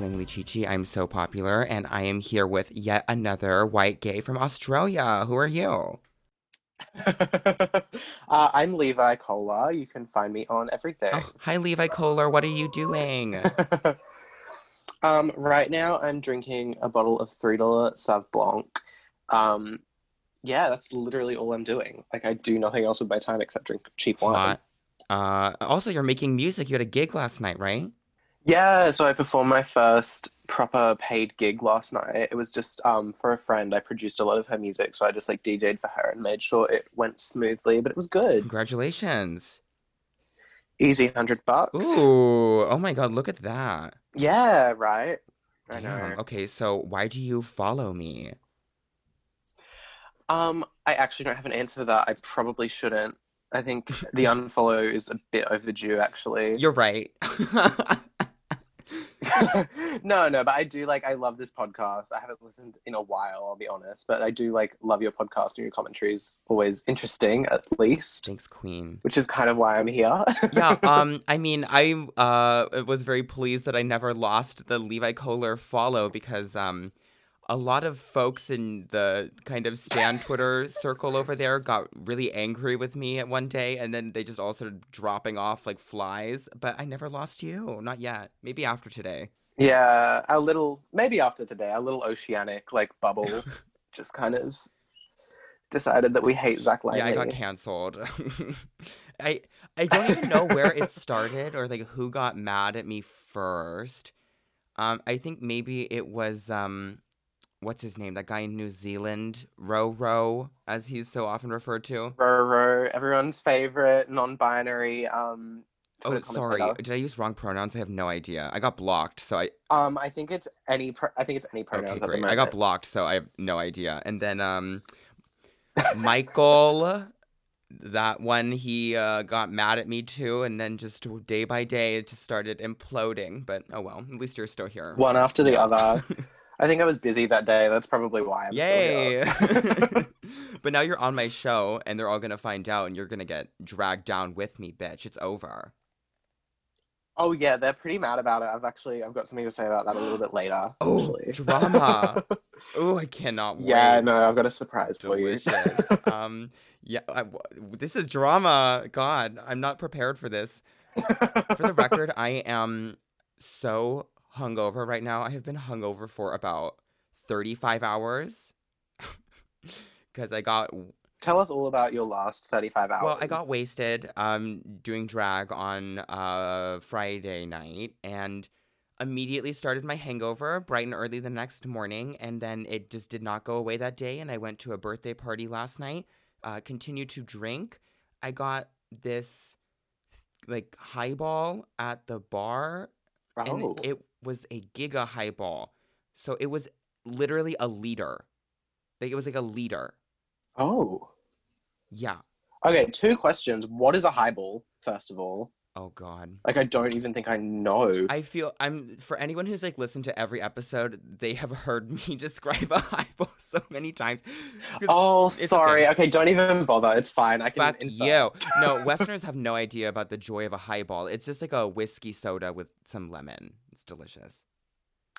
Zach Langley Chichi. I'm so popular, and I am here with yet another white gay from Australia. Who are you? uh, I'm Levi Kohler. You can find me on everything. Oh, hi, Levi Kohler. What are you doing? um, right now, I'm drinking a bottle of three dollar Sauv Blanc. Um, yeah, that's literally all I'm doing. Like, I do nothing else with my time except drink cheap wine. Uh, also, you're making music. You had a gig last night, right? Yeah, so I performed my first proper paid gig last night. It was just um, for a friend. I produced a lot of her music, so I just like DJ'd for her and made sure it went smoothly, but it was good. Congratulations. Easy hundred bucks. Ooh, oh my god, look at that. Yeah, right. I Damn. know. Okay, so why do you follow me? Um, I actually don't have an answer for that. I probably shouldn't. I think the unfollow is a bit overdue, actually. You're right. no, no, but I do like. I love this podcast. I haven't listened in a while, I'll be honest, but I do like love your podcast and your commentary is always interesting, at least, Thanks, Queen. which is kind of why I'm here. yeah, um, I mean, I uh was very pleased that I never lost the Levi Kohler follow because um a lot of folks in the kind of stand Twitter circle over there got really angry with me at one day and then they just all started dropping off like flies. But I never lost you. Not yet. Maybe after today. yeah, a little, maybe after today, a little oceanic like bubble, just kind of decided that we hate Zach Langley. Yeah, I got canceled. I I don't even know where it started or like who got mad at me first. Um, I think maybe it was um, what's his name? That guy in New Zealand, Ro Ro, as he's so often referred to. Roro, everyone's favorite non-binary um Oh, sorry. Did I use wrong pronouns? I have no idea. I got blocked, so I Um, I think it's any. Pro- I think it's any okay, pronouns the great. I got blocked, so I have no idea. And then um, Michael, that one he uh, got mad at me too, and then just day by day it just started imploding. But oh well, at least you're still here. one after the other. I think I was busy that day. That's probably why I'm Yay! but now you're on my show, and they're all gonna find out, and you're gonna get dragged down with me, bitch. It's over. oh yeah, they're pretty mad about it. I've actually I've got something to say about that a little bit later. Oh, actually. drama. Oh, I cannot wait. yeah, no, I've got a surprise for you. um, yeah, I, this is drama. God, I'm not prepared for this. For the record, I am so hungover right now. I have been hungover for about 35 hours because I got Tell us all about your last 35 hours. well, I got wasted um doing drag on uh Friday night and immediately started my hangover bright and early the next morning and then it just did not go away that day and I went to a birthday party last night. Uh continued to drink. I got this like highball at the bar Oh, and it was a giga highball. So it was literally a liter. Like it was like a liter. oh. Yeah. Okay, two questions. What is a highball, first of all? Oh god. Like, I don't even think I know. I feel I'm for anyone who's like listened to every episode, they have heard me describe a highball so many times. oh, sorry. okay. Okay. don't even bother. It's fine. I can Fuck you. No, Westerners have no idea about the joy of a highball. It's just like a whiskey soda with some lemon. It's delicious.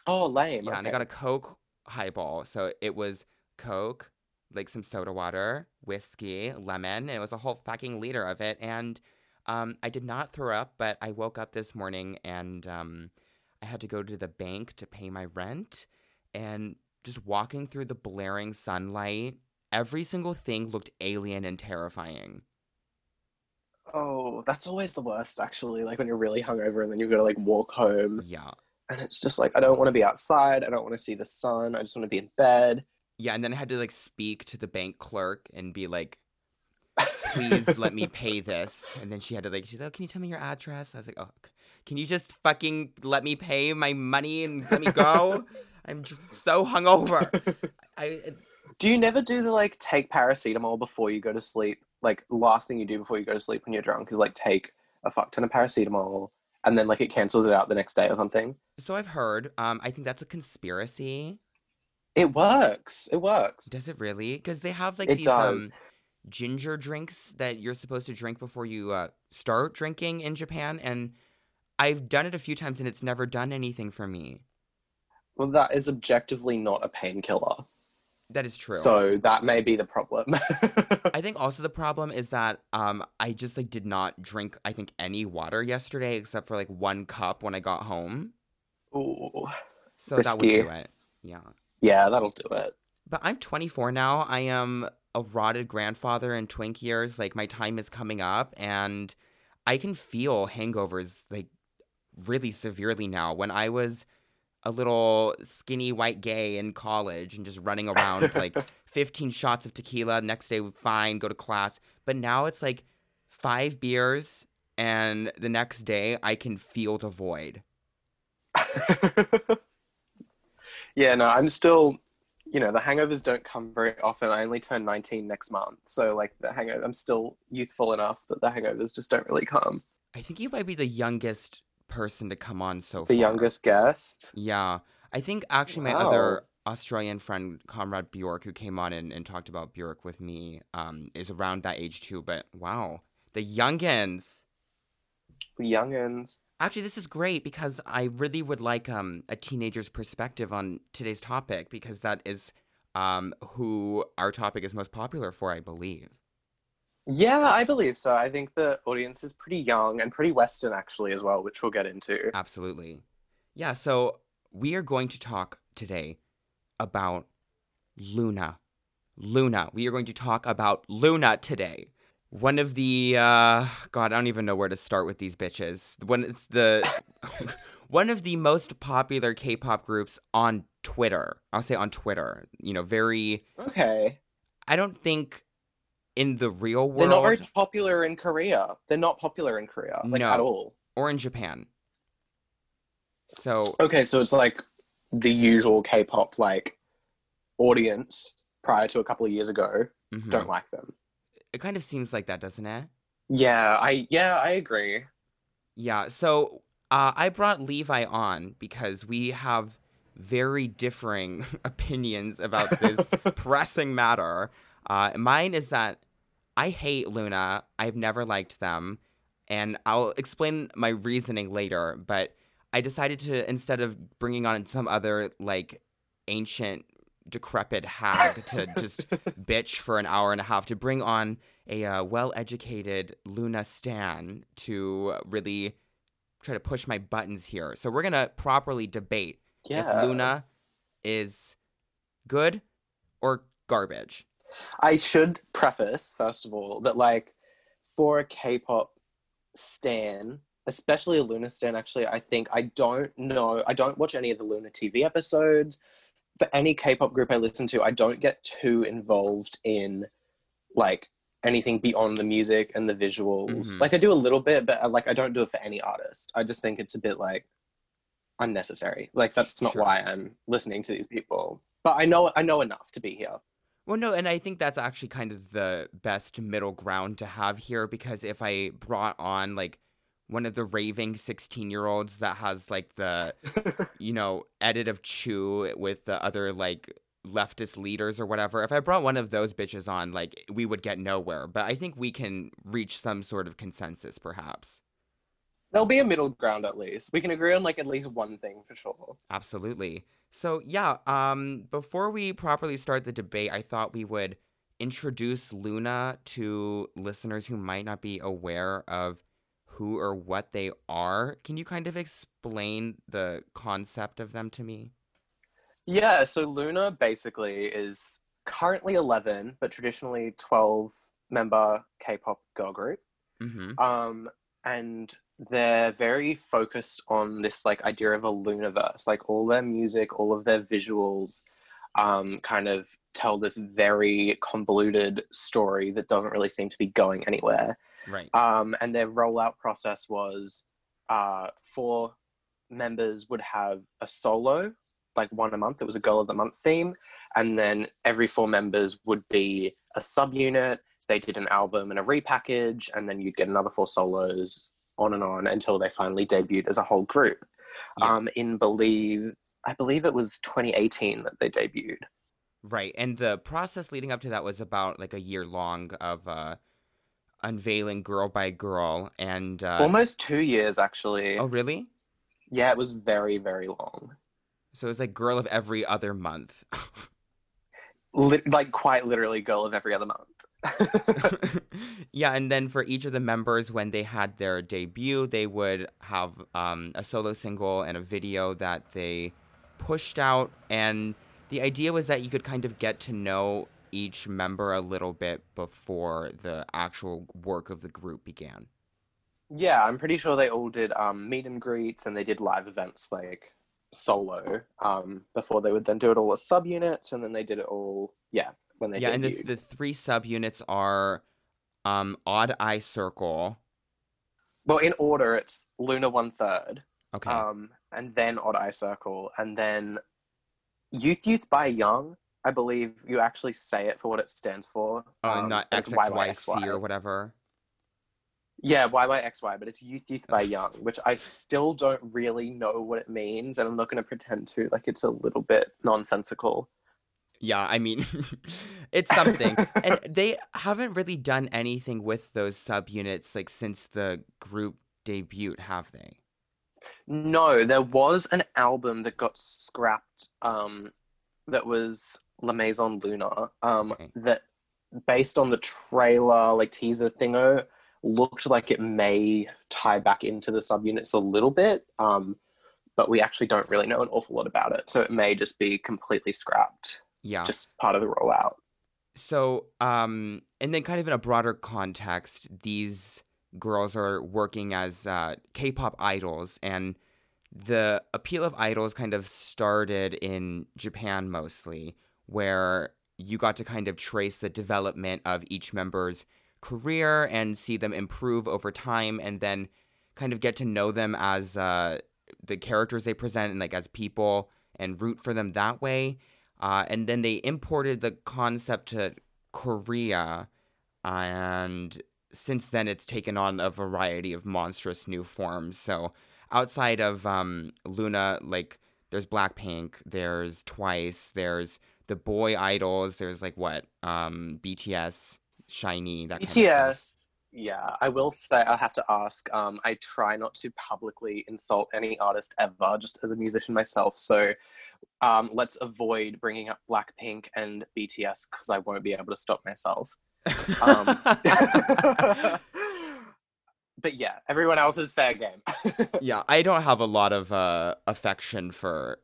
Oh, lame. Yeah, and I got a Coke highball. So it was Coke, like some soda water, whiskey, lemon, and it was a whole fucking liter of it. And um, I did not throw up, but I woke up this morning and um, I had to go to the bank to pay my rent. And just walking through the blaring sunlight, every single thing looked alien and terrifying. Oh, that's always the worst, actually. Like when you're really hungover and then you've got to like walk home, Yeah. and it's just like I don't want to be outside. I don't want to see the sun. I just want to be in bed. Yeah, and then I had to like speak to the bank clerk and be like, please let me pay this. And then she had to like, she's like, oh, can you tell me your address? I was like, oh, can you just fucking let me pay my money and let me go? I'm so hungover. I it- Do you never do the like take paracetamol before you go to sleep? Like last thing you do before you go to sleep when you're drunk is like take a fuck ton of paracetamol and then like it cancels it out the next day or something. so I've heard. Um, I think that's a conspiracy. It works. It works. Does it really? Because they have like It these does. um ginger drinks that you're supposed to drink before you uh, start drinking in Japan, and I've done it a few times and it's never done anything for me. Well, that is objectively not a painkiller. That is true. So that may be the problem. I think also the problem is that um I just like did not drink I think any water yesterday except for like one cup when I got home. Ooh. So that would Risky. do it. Yeah. Yeah, that'll do it. But I'm 24 now. I am a rotted grandfather in twink years. Like my time is coming up and I can feel hangovers like really severely now. When I was a little skinny white gay in college and just running around like 15 shots of tequila, next day fine, go to class. But now it's like 5 beers and the next day I can feel the void. yeah, no, I'm still, you know, the hangovers don't come very often. I only turn 19 next month. So, like, the hangover, I'm still youthful enough that the hangovers just don't really come. I think you might be the youngest person to come on so far. The youngest guest. Yeah. I think actually my Wow. other Australian friend, Comrade Bjork, who came on and, and talked about Bjork with me, um, is around that age too. But wow, the youngins. The youngins. Actually, this is great because I really would like um, a teenager's perspective on today's topic because that is um, who our topic is most popular for, I believe. Yeah, I believe so. I think the audience is pretty young and pretty Western, actually, as well, which we'll get into. Absolutely. Yeah, so we are going to talk today about Loona. Loona. We are going to talk about Loona today. One of the uh god, I don't even know where to start with these bitches. One it's the one of the most popular K-pop groups on Twitter. I'll say on Twitter. You know, very Okay. I don't think in the real world They're not very popular in Korea. They're not popular in Korea, like, No. at all. or in Japan. So Okay, so it's like the usual K-pop like audience prior to a couple of years ago mhm. don't like them. It kind of seems like that, doesn't it? Yeah, I yeah, I agree. Yeah, so uh, I brought Levi on because we have very differing opinions about this pressing matter. Uh, mine is that I hate Loona. I've never liked them. And I'll explain my reasoning later. But I decided to, instead of bringing on some other, like, ancient, decrepit hag to just bitch for an hour and a half, to bring on a uh, well educated Loona Stan to really try to push my buttons here. So we're going to properly debate Yeah. if Loona is good or garbage. I should preface, first of all, that like for a K-pop stan, especially a Loona stan, actually, I think I don't know. I don't watch any of the Loona TV episodes. For any K-pop group I listen to, I don't get too involved in like anything beyond the music and the visuals. Mhm. Like I do a little bit, but uh, like I don't do it for any artist. I just think it's a bit like unnecessary. Like that's not Sure. why I'm listening to these people. But I know I know enough to be here. Well, no, and I think that's actually kind of the best middle ground to have here because if I brought on like one of the raving 16 year olds that has like the, you know, edit of Chuu with the other like leftist leaders or whatever, if I brought one of those bitches on, like we would get nowhere. But I think we can reach some sort of consensus perhaps. There'll be a middle ground at least. We can agree on like at least one thing for sure. Absolutely. So yeah, um, before we properly start the debate, I thought we would introduce Loona to listeners who might not be aware of who or what they are. Can you kind of explain the concept of them to me? Yeah, so Loona basically is currently 11, but traditionally 12 member K-pop girl group. Mm-hmm. Um, and they're very focused on this like idea of a Loonaverse. Like all their music, all of their visuals, um, kind of tell this very convoluted story that doesn't really seem to be going anywhere. Right. Um, and their rollout process was uh, four members would have a solo, like one a month. It was a Girl of the Month theme. And then every four members would be a subunit. They did an album and a repackage, and then you'd get another four solos on and on until they finally debuted as a whole group. Yeah. Um, in believe, I believe it was 2018 that they debuted. Right. And the process leading up to that was about like a year long of uh, unveiling girl by girl. And uh, Almost two years, actually. oh, really? Yeah, it was very, very long. So it was like girl of every other month. Lit- like quite literally girl of every other month. yeah, and then for each of the members, when they had their debut, they would have um, a solo single and a video that they pushed out. And the idea was that you could kind of get to know each member a little bit before the actual work of the group began. Yeah, I'm pretty sure they all did um, meet and greets and they did live events like solo um, before they would then do it all as subunits and then they did it all, yeah, when they yeah, and the, the three subunits are um, Odd Eye Circle. Well, in order, it's Loona one third, Okay. um, and then Odd Eye Circle, and then Youth Youth by Young. I believe you actually say it for what it stands for. uh, um, not XXYC or whatever. Yeah, YYXY, but it's Youth Youth by Young, which I still don't really know what it means, and I'm not going to pretend to. Like, it's a little bit nonsensical. Yeah, I mean, it's something. and they haven't really done anything with those subunits like since the group debut, have they? No, there was an album that got scrapped um, that was La Maison Luna um, Okay. that, based on the trailer, like teaser thingo, looked like it may tie back into the subunits a little bit. Um, but we actually don't really know an awful lot about it. So it may just be completely scrapped, Yeah. just part of the rollout. So, um, and then kind of in a broader context, these girls are working as uh, K-pop idols, and the appeal of idols kind of started in Japan mostly, where you got to kind of trace the development of each member's career and see them improve over time, and then kind of get to know them as uh, the characters they present and like as people, and root for them that way. Uh, and then they imported the concept to Korea, and since then it's taken on a variety of monstrous new forms. So outside of um, Loona, like there's Blackpink, there's Twice, there's the boy idols, there's like what um, BTS, SHINee, that kind of stuff. BTS, yeah, I will say I have to ask. Um, I try not to publicly insult any artist ever, just as a musician myself. So um, let's avoid bringing up Blackpink and BTS because I won't be able to stop myself. Um, but yeah, everyone else is fair game. yeah, I don't have a lot of uh, affection for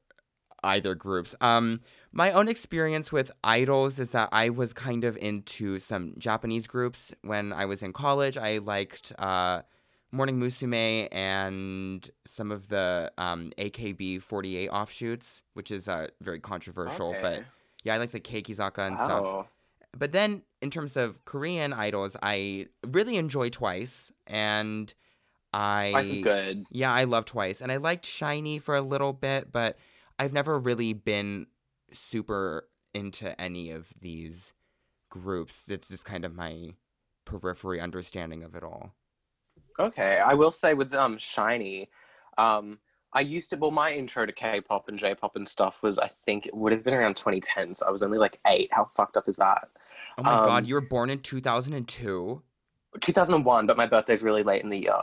either groups. Um, my own experience with idols is that I was kind of into some Japanese groups when I was in college. I liked uh, Morning Musume and some of the um, AKB48 offshoots, which is uh, very controversial. But yeah, I like the Keyakizaka and stuff. But then in terms of Korean idols, I really enjoy Twice and I Twice is good. yeah, I love Twice, and I liked SHINee for a little bit, but I've never really been super into any of these groups. It's just kind of my periphery understanding of it all. Okay, I will say with um SHINee, um, I used to. Well, my intro to K-pop and J-pop and stuff was, I think, it would have been around 2010. So I was only like eight. How fucked up is that? Oh my god, Um, you were born in 2002? 2001, but my birthday's really late in the year.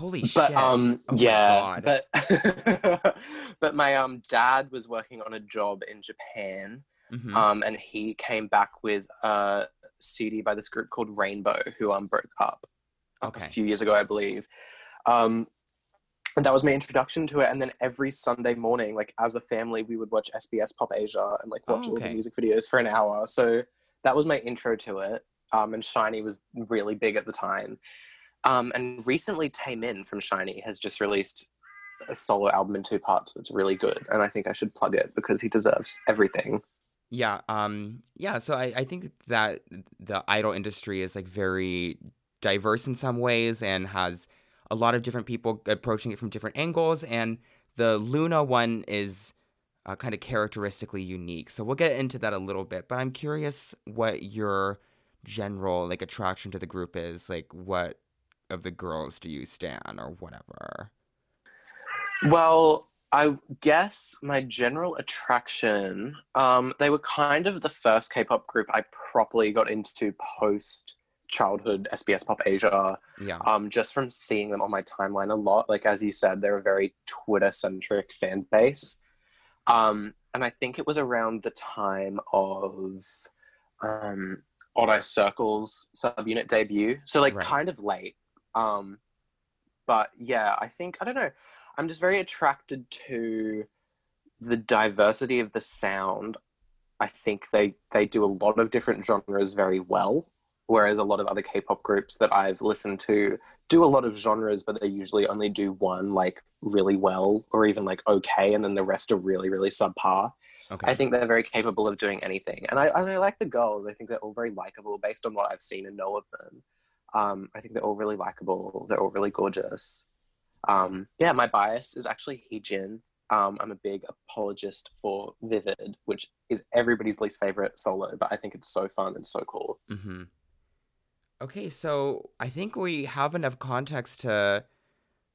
Holy But shit. um, Oh yeah, but but my um dad was working on a job in Japan, Mhm. um, and he came back with a CD by this group called Rainbow, who um broke up Okay. a few years ago, I believe. Um, and that was my introduction to it. And then every Sunday morning, like as a family, we would watch SBS Pop Asia and like watch Oh, all the music videos for an hour. So that was my intro to it. Um, and SHINee was really big at the time. Um, and recently, Taemin from SHINee has just released a solo album in two parts that's really good. And I think I should plug it because he deserves everything. Yeah, um yeah, so I, I think that the idol industry is like very diverse in some ways and has a lot of different people approaching it from different angles and the Loona one is uh, kind of characteristically unique. So we'll get into that a little bit, but I'm curious what your general like attraction to the group is. Like what of the girls do you stan or whatever? Well, I guess my general attraction, um, they were kind of the first K-pop group I properly got into post childhood SBS Pop Asia. Yeah. Um, just from seeing them on my timeline a lot. Like as you said, they're a very Twitter centric fan base. Um, and I think it was around the time of um, Odd Eye Circle's subunit debut. So like Right. kind of late. Um, but yeah, I think I don't know. I'm just very attracted to the diversity of the sound. I think they they do a lot of different genres very well, whereas a lot of other K-pop groups that I've listened to do a lot of genres, but they usually only do one like really well or even like okay, and then the rest are really really subpar. Okay. I think they're very capable of doing anything, and I, and I like the girls. I think they're all very likable based on what I've seen and know of them. Um, I think they're all really likable. They're all really gorgeous. Um, yeah, my bias is actually Heejin. Um, I'm a big apologist for Vivid, which is everybody's least favorite solo, but I think it's so fun and so cool. Mm-hmm. Okay, so I think we have enough context to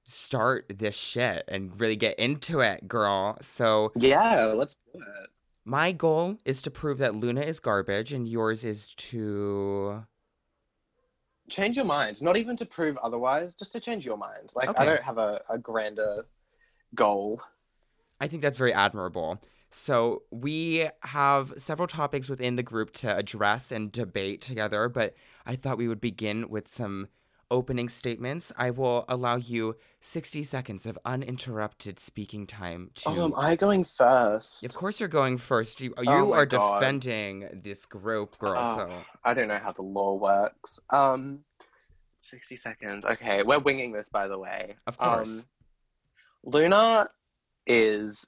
start this shit and really get into it, girl. So Yeah, let's do it. my goal is to prove that Loona is garbage, and yours is to. Change your mind, not even to prove otherwise, just to change your mind. Like, Okay. I don't have a, a grander goal. I think that's very admirable. So we have several topics within the group to address and debate together, but I thought we would begin with some opening statements. I will allow you 60 seconds of uninterrupted speaking time to Oh, am I going first? Of course, you're going first. You, you Oh are God. defending this group, girl. Oh, so I don't know how the law works. Um, 60 seconds. Okay, we're winging this, by the way. Of course. Um, Loona is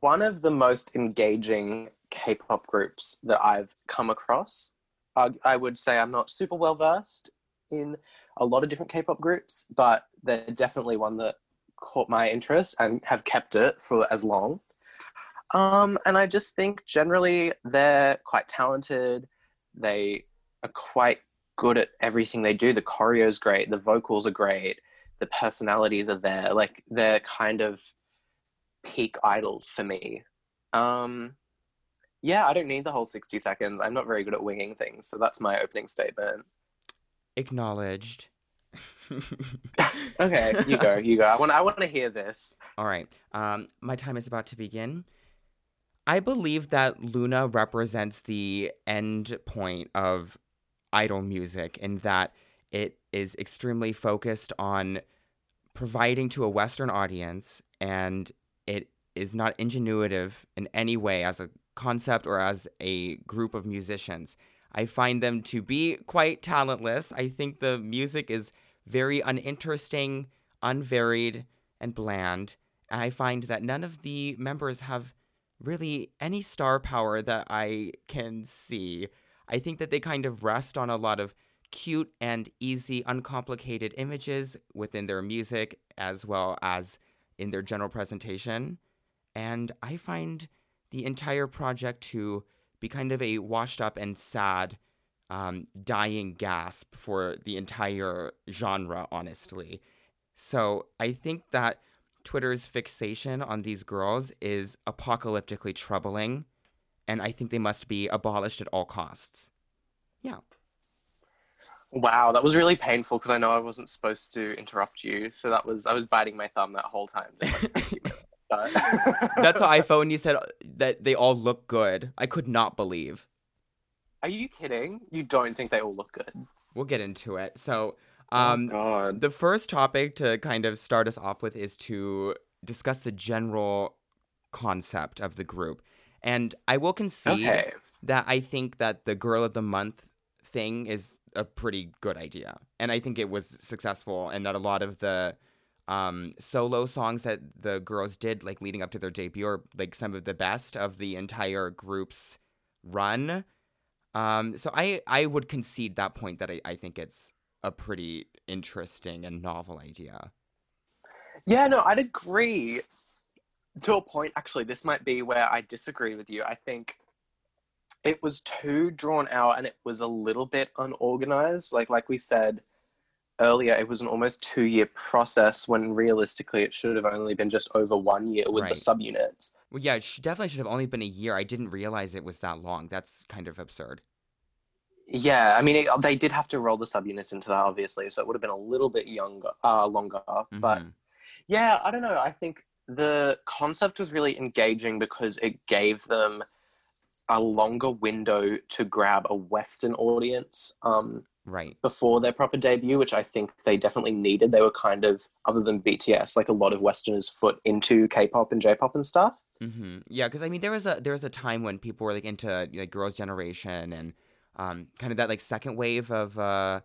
one of the most engaging K-pop groups that I've come across. Uh, I would say I'm not super well versed in a lot of different K-pop groups, but they're definitely one that caught my interest and have kept it for as long. Um, and I just think generally they're quite talented. They are quite good at everything they do. The choreo's great. The vocals are great. The personalities are there. Like they're kind of peak idols for me. Um, yeah, I don't need the whole 60 seconds. I'm not very good at winging things. So that's my opening statement. Acknowledged. Okay, you go, you go. I want, I want to hear this. All right. Um, my time is about to begin. I believe that Loona represents the end point of idol music in that it is extremely focused on providing to a Western audience and it is not ingenuitive in any way as a concept or as a group of musicians. I find them to be quite talentless. I think the music is very uninteresting, unvaried, and bland. I find that none of the members have really any star power that I can see. I think that they kind of rest on a lot of cute and easy, uncomplicated images within their music as well as in their general presentation. And I find the entire project to be kind of a washed up and sad um, dying gasp for the entire genre, honestly. So I think that Twitter's fixation on these girls is apocalyptically troubling, and I think they must be abolished at all costs. Yeah. Wow, that was really painful because I know I wasn't supposed to interrupt you. So that was, I was biting my thumb that whole time. like 20 That's how I felt when you said that they all look good. I could not believe. Are you kidding? You don't think they all look good? We'll get into it. So, um, oh, God. The first topic to kind of start us off with is to discuss the general concept of the group. And I will concede Okay. that I think that the girl of the month thing is a pretty good idea. And I think it was successful and that a lot of the um, solo songs that the girls did like leading up to their debut are like some of the best of the entire group's run. Um, so I, I would concede that point that I, I think it's a pretty interesting and novel idea. Yeah, no, I'd agree. To a point, actually, this might be where I disagree with you. I think it was too drawn out and it was a little bit unorganized. Like like we said earlier, it was an almost two year process when realistically it should have only been just over one year with Right. the subunits. Well, yeah, it definitely should have only been a year. I didn't realize it was that long. That's kind of absurd. Yeah, I mean, it, they did have to roll the subunits into that, obviously, so it would have been a little bit younger, uh, longer. But Mhm. yeah, I don't know. I think the concept was really engaging because it gave them a longer window to grab a Western audience um, Right. before their proper debut, which I think they definitely needed. They were kind of, other than BTS, like a lot of Westerners' foot into K-pop and J-pop and stuff. hmm Yeah, because I mean, there was a there was a time when people were like into like Girls' Generation and um, kind of that like second wave of uh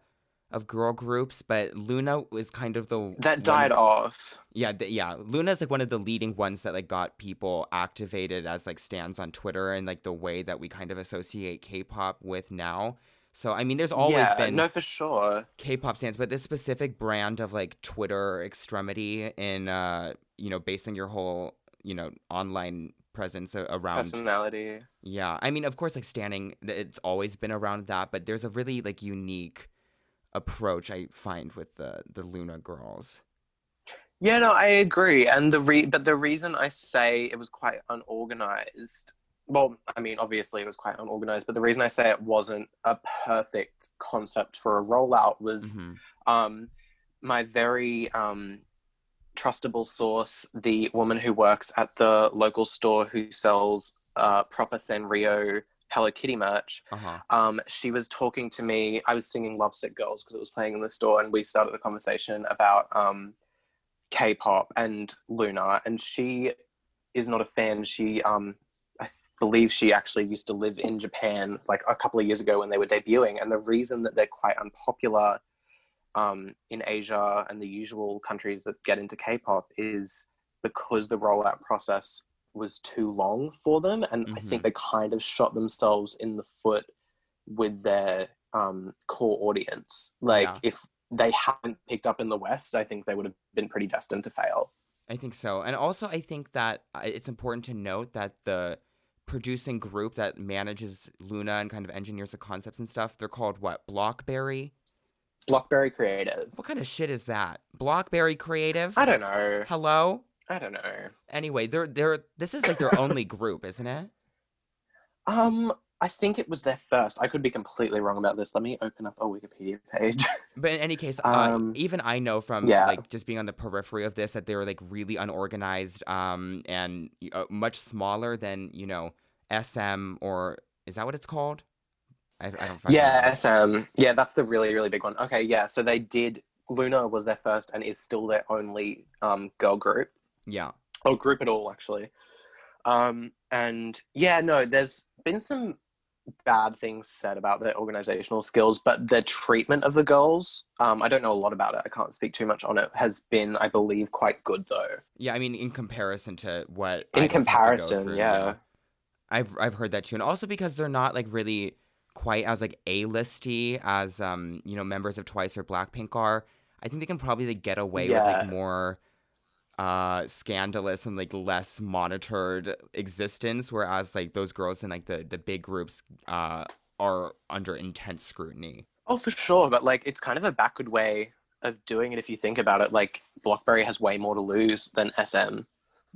of girl groups, but Loona was kind of the That died off. Yeah, the, yeah. Loona's like one of the leading ones that like got people activated as like stands on Twitter and like the way that we kind of associate K-pop with now. So I mean, there's always yeah, been no, for sure. K-pop stands, but this specific brand of like Twitter extremity in uh you know basing your whole you know online presence around Personality. yeah I mean of course like standing it's always been around that but there's a really like unique approach I find with the the Loona girls Yeah, no, I agree. And the re- but the reason I say it was quite unorganized, well, I mean, obviously it was quite unorganized, but the reason I say it wasn't a perfect concept for a rollout was Mhm. um, my very um, trustable source, the woman who works at the local store who sells uh, proper Sanrio Hello Kitty merch. uh-huh Um, she was talking to me. I was singing Lovesick Girls because it was playing in the store, and we started a conversation about um, K-pop and Loona. And she is not a fan. She, um, I th- believe, she actually used to live in Japan like a couple of years ago when they were debuting. And the reason that they're quite unpopular um, in Asia and the usual countries that get into K-pop is because the rollout process was too long for them, and I think they kind of shot themselves in the foot with their um, core audience. Like Yeah. if they hadn't picked up in the West, I think they would have been pretty destined to fail. I think so. And also, I think that uh, it's important to note that the producing group that manages Loona and kind of engineers the concepts and stuff, they're called what? Blockberry? Blockberry Creative. What kind of shit is that? Blockberry Creative? I don't know. Hello? I don't know. Anyway, they're they're this is like their only group, isn't it? Um, I think it was their first. I could be completely wrong about this. Let me open up a Wikipedia page. But in any case, uh, Um, even I know from yeah. like just being on the periphery of this that they were like really unorganized um and uh, much smaller than, you know, SM or is that what it's called? I, I don't fucking know. yeah, SM. Yeah, that's the really, really big one. Okay, yeah. So they did. Loona was their first and is still their only um, girl group. Yeah. or group at all actually um and yeah no there's been some bad things said about their organizational skills but their treatment of the girls um i don't know a lot about it. I can't speak too much on it. Has been i believe quite good though. Yeah, I mean, in comparison to what In to comparison, through, yeah. I've I've heard that too, and also because they're not like really quite as like a listy as um you know members of Twice or Blackpink are. I think they can probably like, get away with like more uh scandalous and like less monitored existence, whereas like those girls in like the the big groups uh are under intense scrutiny. oh for sure but like it's kind of a backward way of doing it if you think about it like blockberry has way more to lose than sm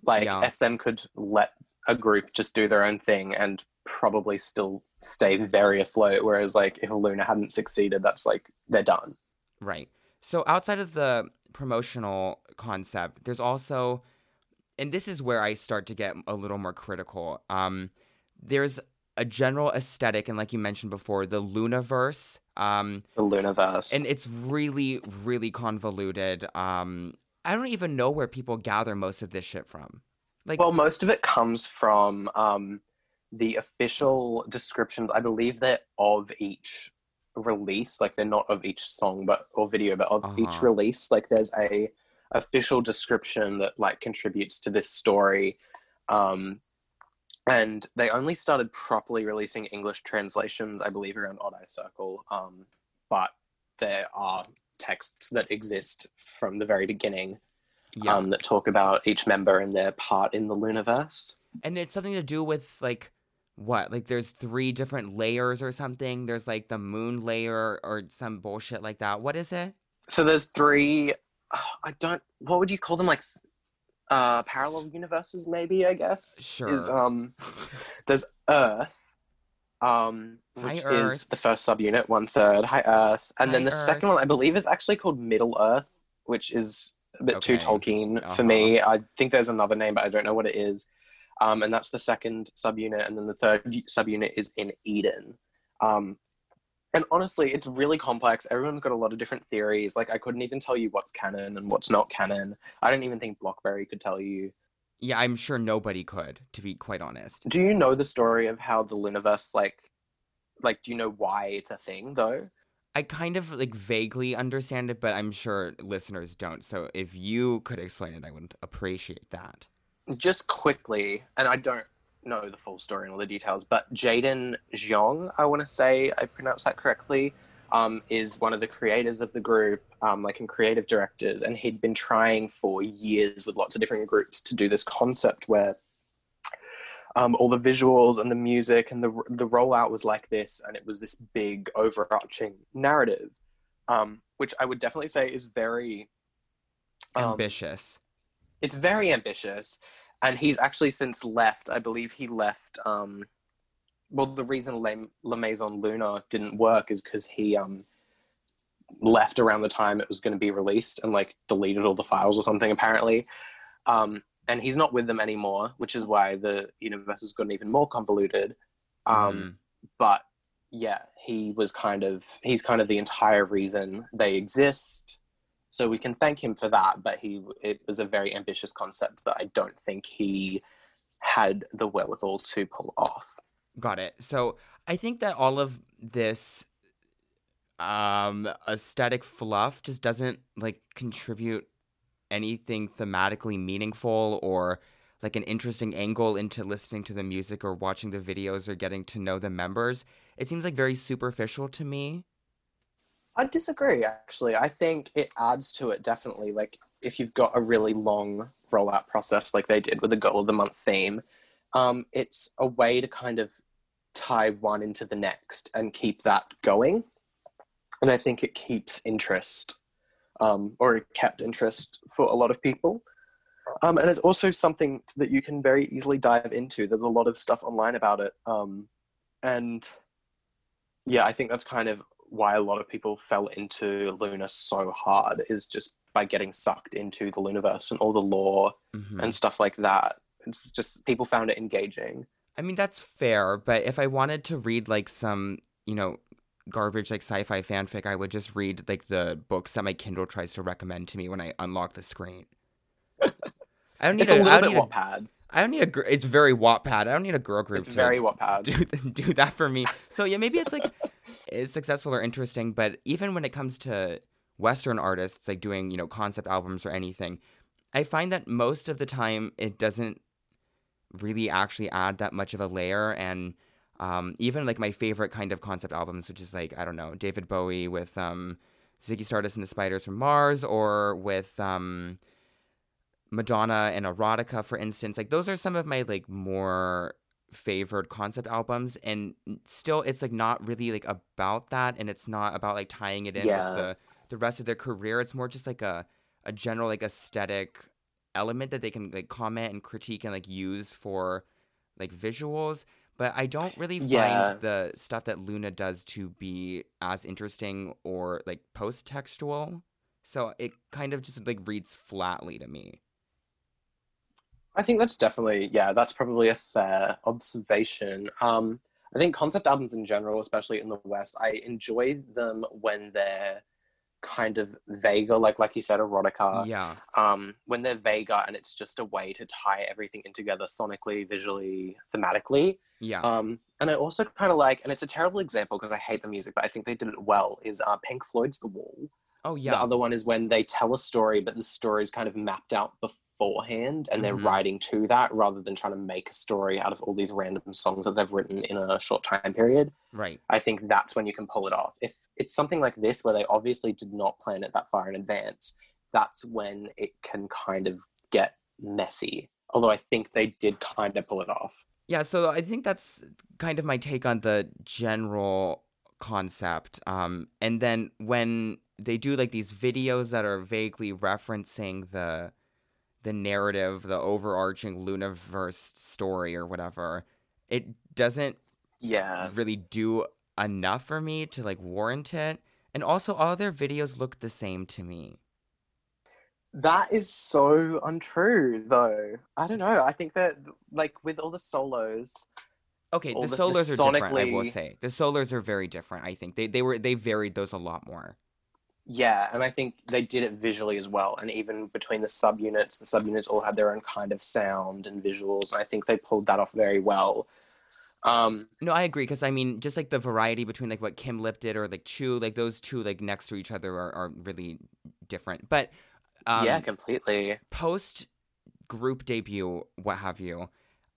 like Yeah. sm could let a group just do their own thing and probably still stay very afloat whereas like if loona hadn't succeeded that's like they're done Right. So outside of the promotional concept, there's also, and this is where I start to get a little more critical. Um, there's a general aesthetic, and like you mentioned before, the Loonaverse. Um, the loonaverse and it's really, really convoluted. Um, I don't even know where people gather most of this shit from. Like, well most of it comes from um the official descriptions i believe they're of each release like they're not of each song but or video but of each Uh-huh. release like there's a official description that like contributes to this story um and they only started properly releasing english translations i believe around odd eye circle um but there are texts that exist from the very beginning yeah. um, that talk about each member and their part in the Luniverse. and it's something to do with like what like there's three different layers or something there's like the moon layer or some bullshit like that what is it So there's three. I don't. What would you call them? Like uh, parallel universes, maybe. I guess. sure Is um, there's Earth, um, Hi, which is the first subunit, one third. high Earth, and then the Earth. second one I believe is actually called Middle Earth, which is a bit too Okay. Tolkien Uh-huh. for me. I think there's another name, but I don't know what it is. Um, and that's the second subunit, and then the third subunit is in Eden. Um, and honestly, it's really complex. Everyone's got a lot of different theories. Like I couldn't even tell you what's canon and what's not canon. I don't even think Blockberry could tell you. Yeah, I'm sure nobody could, to be quite honest. Do you know the story of how the Luniverse like, like do you know why it's a thing though? I kind of like vaguely understand it, but I'm sure listeners don't. So if you could explain it, I would appreciate that. Just quickly, and I don't know the full story and all the details, but Jaden Jeong, I want to say I pronounced that correctly, um, is one of the creators of the group, um, like in creative directors, and he'd been trying for years with lots of different groups to do this concept where um, all the visuals and the music and the the rollout was like this, and it was this big overarching narrative, um, which I would definitely say is very um, Ambitious. It's very ambitious and he's actually since left i believe he left um well the reason la, la maison luna didn't work is because he um left around the time it was going to be released and like deleted all the files or something apparently. Um and he's not with them anymore which is why the universe has gotten even more convoluted. Um Mhm. but yeah he was kind of he's kind of the entire reason they exist so we can thank him for that but he it was a very ambitious concept that i don't think he had the wherewithal to pull off Got it. So I think that all of this um aesthetic fluff just doesn't like contribute anything thematically meaningful or like an interesting angle into listening to the music or watching the videos or getting to know the members. It seems like very superficial to me. I disagree actually. I think it adds to it definitely like if you've got a really long rollout process like they did with the goal of the month theme um, it's a way to kind of tie one into the next and keep that going. And i think it keeps interest um, or it kept interest for a lot of people. Um, and it's also something that you can very easily dive into. There's a lot of stuff online about it um, and yeah i think that's kind of why a lot of people fell into loona so hard is just by getting sucked into the Luniverse and all the lore Mhm. and stuff like that it's just people found it engaging I mean, that's fair, but if I wanted to read like some, you know, garbage like sci-fi fanfic, I would just read like the books that my Kindle tries to recommend to me when I unlock the screen. I don't need it's a a, I little don't bit need a, Wattpad. I don't need a. It's very Wattpad. I don't need a girl group It's to very Wattpad. do do that for me. So yeah, maybe it's like it's successful or interesting, but even when it comes to Western artists like doing you know concept albums or anything, I find that most of the time it doesn't really actually add that much of a layer and. Um, even like my favorite kind of concept albums, which is like I don't know David Bowie with um, Ziggy Stardust and the Spiders from Mars, or with um, Madonna and Erotica, for instance. Like those are some of my like more favored concept albums, and still it's like not really like about that, and it's not about like tying it in Yeah. with the the rest of their career. It's more just like a a general like aesthetic element that they can like comment and critique and like use for like visuals. But I don't really Yeah. find the stuff that Loona does to be as interesting or like post textual. So it kind of just like reads flatly to me. I think that's definitely yeah, that's probably a fair observation. Um, I think concept albums in general, especially in the West, I enjoy them when they're kind of vaguer, like like you said, erotica. yeah. Um, when they're vaguer and it's just a way to tie everything in together sonically, visually, thematically. Yeah. Um, and I also kind of like, and it's a terrible example because I hate the music, but I think they did it well. Is uh, Pink Floyd's The Wall. oh yeah. The other one is when they tell a story, but the story is kind of mapped out beforehand and they're Mhm. writing to that rather than trying to make a story out of all these random songs that they've written in a short time period. Right. I think that's when you can pull it off. If it's something like this where they obviously did not plan it that far in advance, that's when it can kind of get messy. Although I think they did kind of pull it off. Yeah, so I think that's kind of my take on the general concept. Um, and then when they do like these videos that are vaguely referencing the the narrative, the overarching Loonaverse story or whatever, it doesn't Yeah. really do enough for me to like warrant it. And also all their videos look the same to me. That is so untrue, though. I don't know. I think that, like, with all the solos, Okay, the the- the solars are different. I will say the solars are very different. I think they they were they varied those a lot more. Yeah, and I think they did it visually as well. And even between the subunits, the subunits all had their own kind of sound and visuals. And I think they pulled that off very well. Um, No, I agree because I mean, just like the variety between like what Kim Lip did or like Chuu, like those two like next to each other are, are really different. But um, yeah, completely. post group debut, what have you,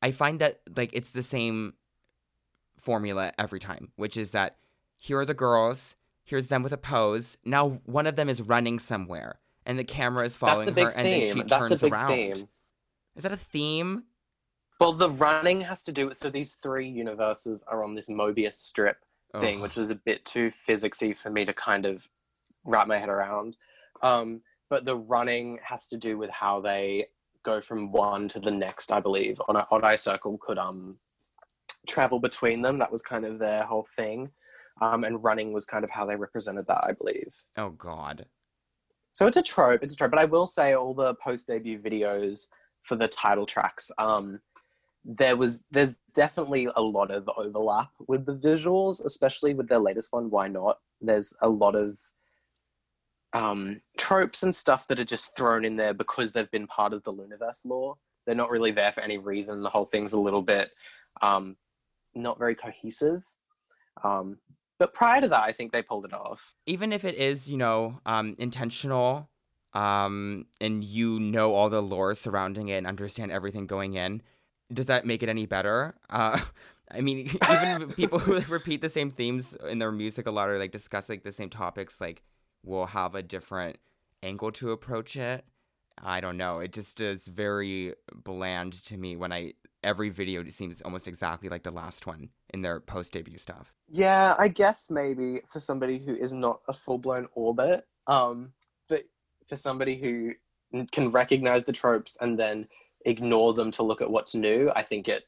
I find that like it's the same formula every time, which is that here are the girls, here's them with a pose. Now one of them is running somewhere, and the camera is following That's a big her, and then she theme. turns That's a big around. theme. Is that a theme? Well, the running has to do with so these three universes are on this Mobius strip thing, which was a bit too physicsy for me to kind of wrap my head around. Um, but the running has to do with how they go from one to the next, I believe. On a odd eye circle could um travel between them. That was kind of their whole thing. Um, and running was kind of how they represented that, I believe. oh God. So it's a trope. It's a trope. But I will say all the post debut videos for the title tracks, um, there was there's definitely a lot of overlap with the visuals, especially with their latest one. Why not? There's a lot of um, tropes and stuff that are just thrown in there because they've been part of the Loonaverse lore. They're not really there for any reason. The whole thing's a little bit um, not very cohesive. Um, but prior to that, I think they pulled it off. even if it is, you know, um, intentional, um, and you know all the lore surrounding it and understand everything going in, does that make it any better? Uh, I mean, even people who repeat the same themes in their music a lot or like discuss like the same topics, like will have a different angle to approach it. I don't know. It just is very bland to me when I every video seems almost exactly like the last one in their post debut stuff. Yeah, I guess maybe for somebody who is not a full blown orbit, um, but for somebody who can recognize the tropes and then ignore them to look at what's new, I think it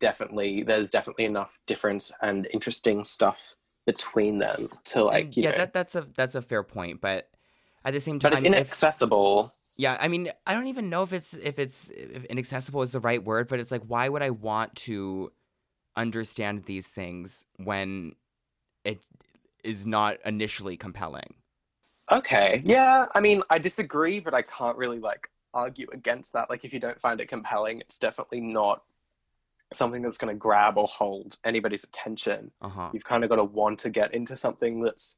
definitely there's definitely enough difference and interesting stuff between them to like you yeah, know, that that's a that's a fair point, but at the same time, but it's if, inaccessible. Yeah, I mean, I don't even know if it's if it's if inaccessible is the right word, but it's like, why would I want to understand these things when it is not initially compelling? Okay, yeah, I mean, I disagree, but I can't really like argue against that. Like, if you don't find it compelling, it's definitely not something that's going to grab or hold anybody's attention. Uh huh. You've kind of got to want to get into something that's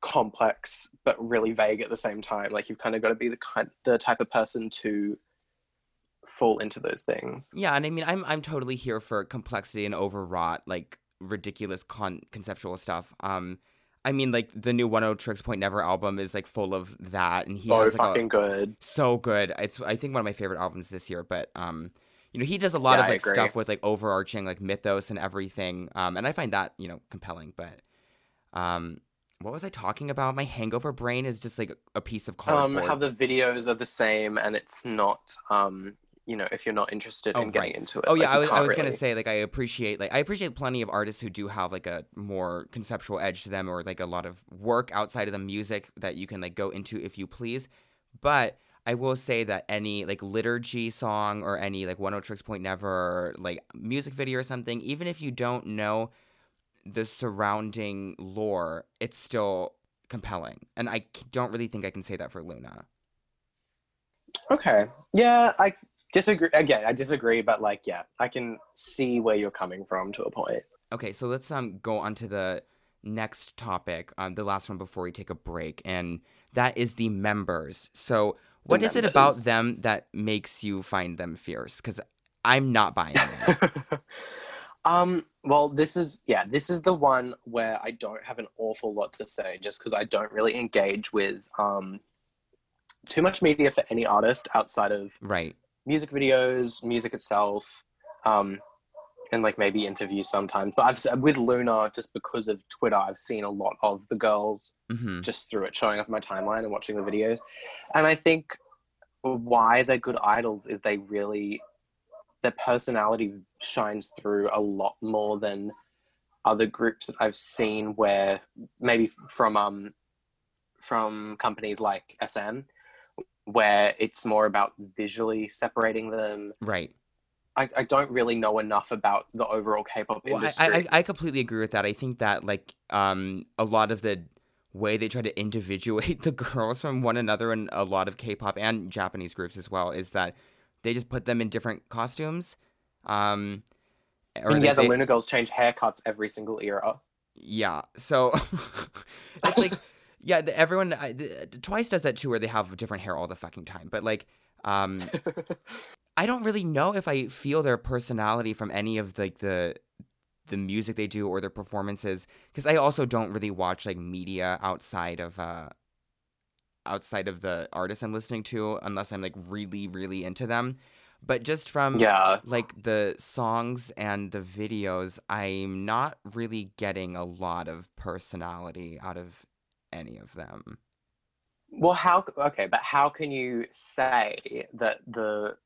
complex but really vague at the same time. Like, you've kind of got to be the kind, the type of person to fall into those things. Yeah, and I mean, I'm I'm totally here for complexity and overwrought, like ridiculous con- conceptual stuff. Um, I mean, like the new Oneohtrix Point Never album is like full of that, and he so has like, a- fucking good. so good. It's I think one of my favorite albums this year. But um, you know, he does a lot Yeah, of like stuff with like overarching like mythos and everything. Um, and I find that you know compelling. But um, what was I talking about? My hangover brain is just like a piece of Um, cardboard. how the videos are the same, and it's not. Um, you know, if you're not interested Oh, in getting right. into it. Oh yeah, I was I was gonna say like I appreciate like I appreciate plenty of artists who do have like a more conceptual edge to them or like a lot of work outside of the music that you can like go into if you please. But I will say that any like Liturgy song or any like Oneohtrix Point Never like music video or something, even if you don't know the surrounding lore, it's still compelling. And I don't really think I can say that for Loona. Okay. Yeah, I disagree. Again, I disagree, but like, yeah, I can see where you're coming from to a point. Okay, so let's um go on to the next topic, um, the last one before we take a break, and that is the members. So, what is it about them that makes you find them fierce? Because I'm not buying it. um, well, this is yeah, this is the one where I don't have an awful lot to say, just because I don't really engage with um too much media for any artist outside of right. music videos, music itself, um, and like maybe interviews sometimes. But I've with Loona just because of Twitter, I've seen a lot of the girls Mm-hmm. just through it showing up in my timeline and watching the videos. And I think why they're good idols is they really their personality shines through a lot more than other groups that I've seen where maybe from um from companies like SM where it's more about visually separating them. Right. I, I don't really know enough about the overall K-pop Well, I, industry. I, I completely agree with that. I think that like um a lot of the way they try to individuate the girls from one another in a lot of K-pop and Japanese groups as well is that they just put them in different costumes. Um, or And they- yeah, the Loona Girls change haircuts every single era. yeah. So it's like yeah, everyone I, the, Twice does that too, where they have different hair all the fucking time. But like um, I don't really know if I feel their personality from any of like the the music they do or their performances because I also don't really watch like media outside of uh outside of the artists I'm listening to unless I'm like really really into them. But just from yeah. like the songs and the videos, I'm not really getting a lot of personality out of any of them. Well, how okay, but how can you say that the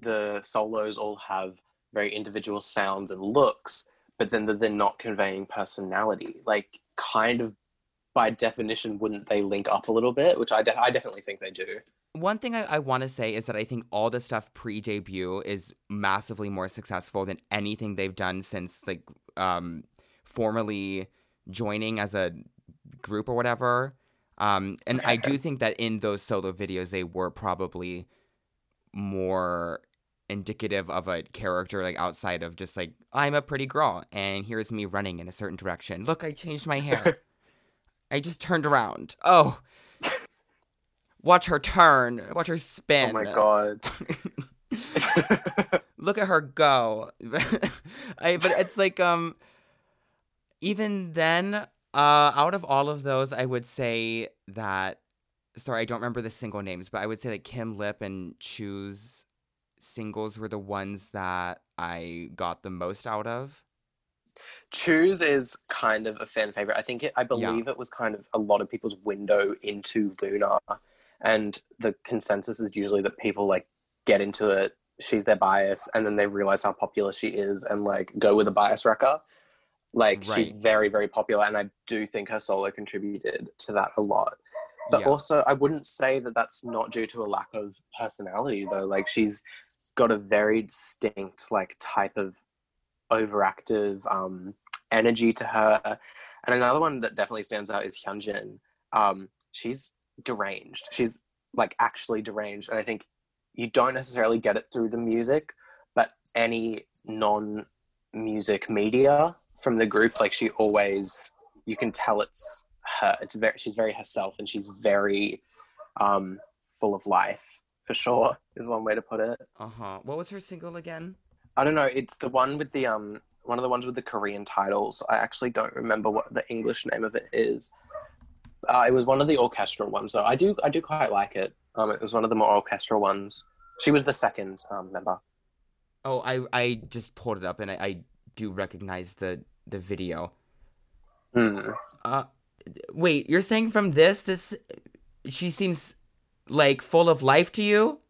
the solos all have very individual sounds and looks, but then that they're not conveying personality? Like, kind of by definition, wouldn't they link up a little bit? Which I, de- I definitely think they do. One thing I, I want to say is that I think all the stuff pre debut is massively more successful than anything they've done since like um formally joining as a group or whatever. Um, and I do think that in those solo videos they were probably more indicative of a character like outside of just like I'm a pretty girl and here's me running in a certain direction. Look, I changed my hair. I just turned around. Oh. Watch her turn. Watch her spin. Oh my god. Look at her go. I, but it's like um even then uh out of all of those I would say that sorry, I don't remember the single names, but I would say that Kim Lip and Chuu's singles were the ones that I got the most out of. Chuu's is kind of a fan favorite. I think it, I believe it was kind of a lot of people's window into Loona, and the consensus is usually that people like get into it. She's their bias, and then they realize how popular she is, and like go with a bias wrecker. Like she's very very popular, and I do think her solo contributed to that a lot. But Yeah. also, I wouldn't say that that's not due to a lack of personality, though. Like she's got a very distinct like type of overactive um, energy to her. And another one that definitely stands out is Hyunjin. Um, she's deranged. She's like actually deranged, and I think you don't necessarily get it through the music, but any non-music media from the group, like she always, you can tell it's her. It's very, she's very herself, and she's very um, full of life for sure. Is one way to put it. Uh-huh. What was her single again? I don't know. It's the one with the um one of the ones with the Korean titles. I actually don't remember what the English name of it is. Uh, it was one of the orchestral ones, though. I do I do quite like it. Um, it was one of the more orchestral ones. She was the second um, member. Oh, I I just pulled it up and I, I do recognize the the video. Hmm. Uh, wait, you're saying from this, this, she seems like full of life to you?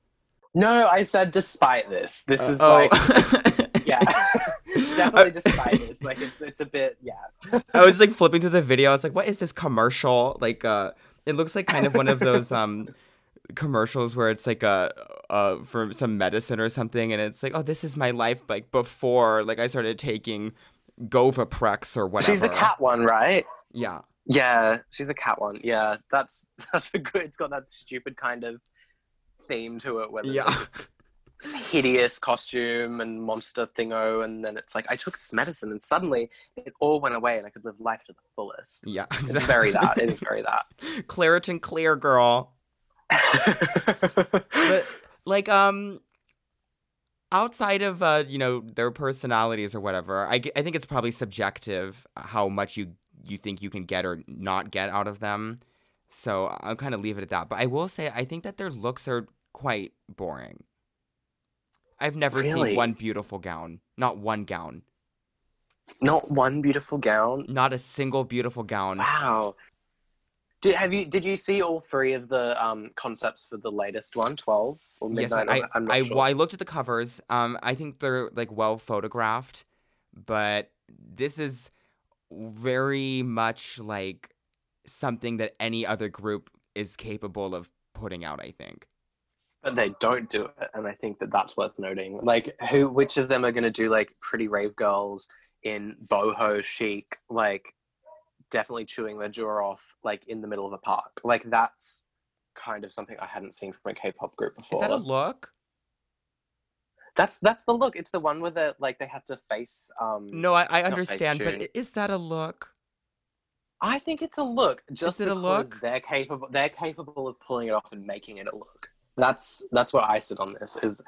No, I said despite this. This is oh. like yeah, definitely despite this. Like it's it's a bit yeah. I was like flipping through the video. I was like, what is this commercial? Like, uh, it looks like kind of one of those um commercials where it's like a uh for some medicine or something, and it's like, oh, this is my life like before like I started taking Govaprex or whatever. She's the cat one, right? Yeah. Yeah, she's the cat one. Yeah, that's that's a good. It's got that stupid kind of theme to it, where Yeah. like this hideous costume and monster thingo, and then it's like I took this medicine, and suddenly it all went away, and I could live life to the fullest. Yeah. It's very that. It is very that. Claritin clear, girl. But like, um, outside of uh, you know, their personalities or whatever, I, I think it's probably subjective how much you you think you can get or not get out of them. So I'll kind of leave it at that. But I will say I think that their looks are quite boring. I've never Really? seen one beautiful gown. Not one gown. Not one beautiful gown. Not a single beautiful gown. Wow. Did have you did you see all three of the um, concepts for the latest one, 12 or Yes, midnight? I, I'm- I'm not I, sure. well, I looked at the covers. Um, I think they're like well photographed, but this is very much like something that any other group is capable of putting out. I think. But they don't do it, and I think that that's worth noting. Like, who, which of them are going to do like Pretty Rave Girls in boho chic, like definitely chewing their jaw off, like in the middle of a park? Like that's kind of something I hadn't seen from a K-pop group before. Is that a look? That's that's the look. It's the one where they like they have to face. Um, No, I, I understand, but is that a look? I think it's a look. Just it a because look? they're capable. They're capable of pulling it off and making it a look. That's that's where I sit on this. Is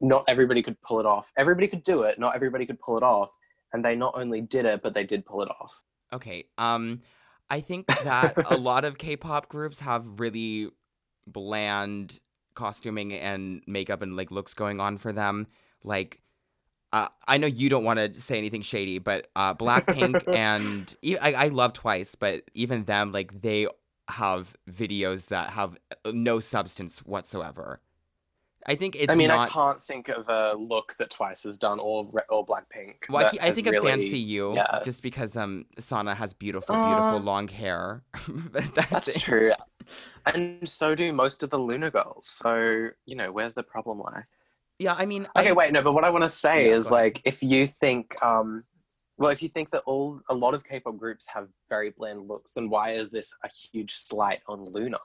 not everybody could pull it off. Everybody could do it. Not everybody could pull it off. And they not only did it, but they did pull it off. Okay. Um, I think that a lot of K-pop groups have really bland costuming and makeup and like looks going on for them. Like, uh, I know you don't want to say anything shady, but uh, Blackpink and I love Twice, but even them, like they have videos that have uh, no substance whatsoever. I think it's I mean, not. I can't think of a look that Twice has done or Re- or Blackpink. Well, I, I think really, of Fancy You yeah. just because um Sana has beautiful, Uh, beautiful long hair. That's, That's true. And so do most of the Loona girls. So you know, where's the problem lie? Yeah, I mean, Okay, I, wait, no, but what I want to say Yeah, is ahead. like if you think um well, if you think that all a lot of K-pop groups have very bland looks, then why is this a huge slight on Loona?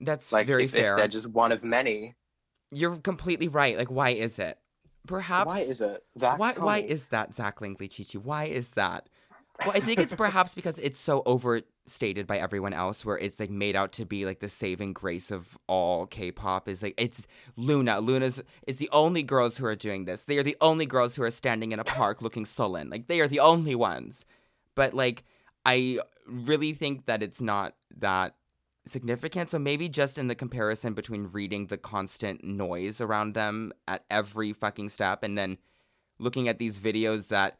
That's Like very if, if fair. they're just one of many. You're completely right. Like, why is it? Perhaps. why is it? Zach, Why? Why is that, Zach Langley Chichi? Why is that? Well, I think it's perhaps because it's so overstated by everyone else, where it's like made out to be like the saving grace of all K-pop. Is like it's Loona. Loona's is the only girls who are doing this. They are the only girls who are standing in a park looking sullen. Like they are the only ones. But like, I really think that it's not that significant. So maybe just in the comparison between reading the constant noise around them at every fucking step and then looking at these videos that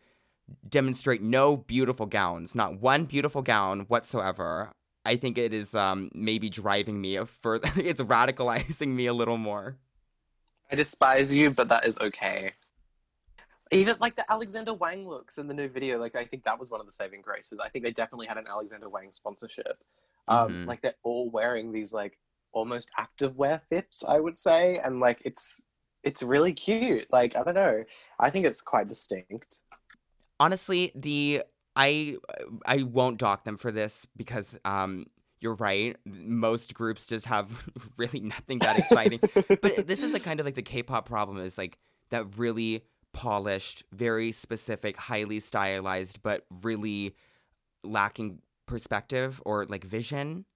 demonstrate no beautiful gowns, not one beautiful gown whatsoever. I think it is um maybe driving me further it's radicalizing me a little more. I despise you, but that is okay. Even like the Alexander Wang looks in the new video, like I think that was one of the saving graces. I think they definitely had an Alexander Wang sponsorship. Um, Mhm. like they're all wearing these like almost active wear fits, I would say, and like it's it's really cute. Like I don't know, I think it's quite distinct. Honestly the i i won't dock them for this because um you're right. Most groups just have really nothing that exciting. But this is the kind of like the k-pop problem is like that really polished very specific highly stylized but really lacking perspective or like vision.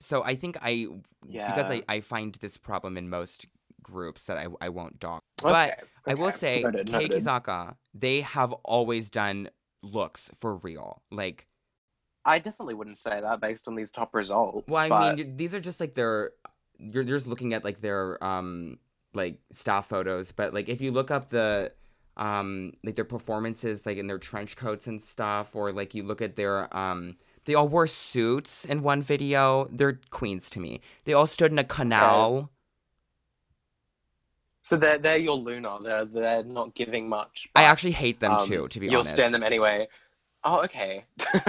So i think i yeah, because I, I find this problem in most groups that i, I won't dock but Okay, I will say, Noted, Kei noted. Kizaka, they have always done looks for real. Like, I definitely wouldn't say that based on these top results. well, I but mean, these are just like their. You're just looking at like their um like staff photos, but like if you look up the um like their performances like in their trench coats and stuff, or like you look at their um. They all wore suits in one video. They're queens to me. They all stood in a canal. So they're they're your Loona. They're they're not giving much. I actually hate them um, too, to be honest. you'll stand them anyway. Oh, okay.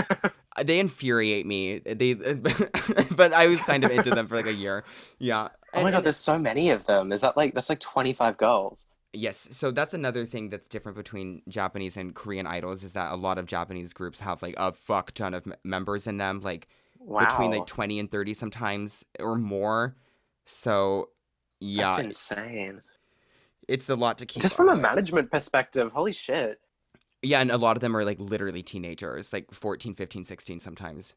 Uh, they infuriate me. They, but I was kind of into them for like a year. Yeah. Oh my god, and- there's so many of them. Is that like that's like 25 girls? yes. So that's another thing that's different between Japanese and Korean idols is that a lot of Japanese groups have like a fuck ton of m- members in them, like Wow. between like twenty and thirty sometimes or more. So yeah, That's insane. It's a lot to keep. Just from a with. management perspective, holy shit. Yeah, and a lot of them are like literally teenagers, like 14, 15, 16 sometimes.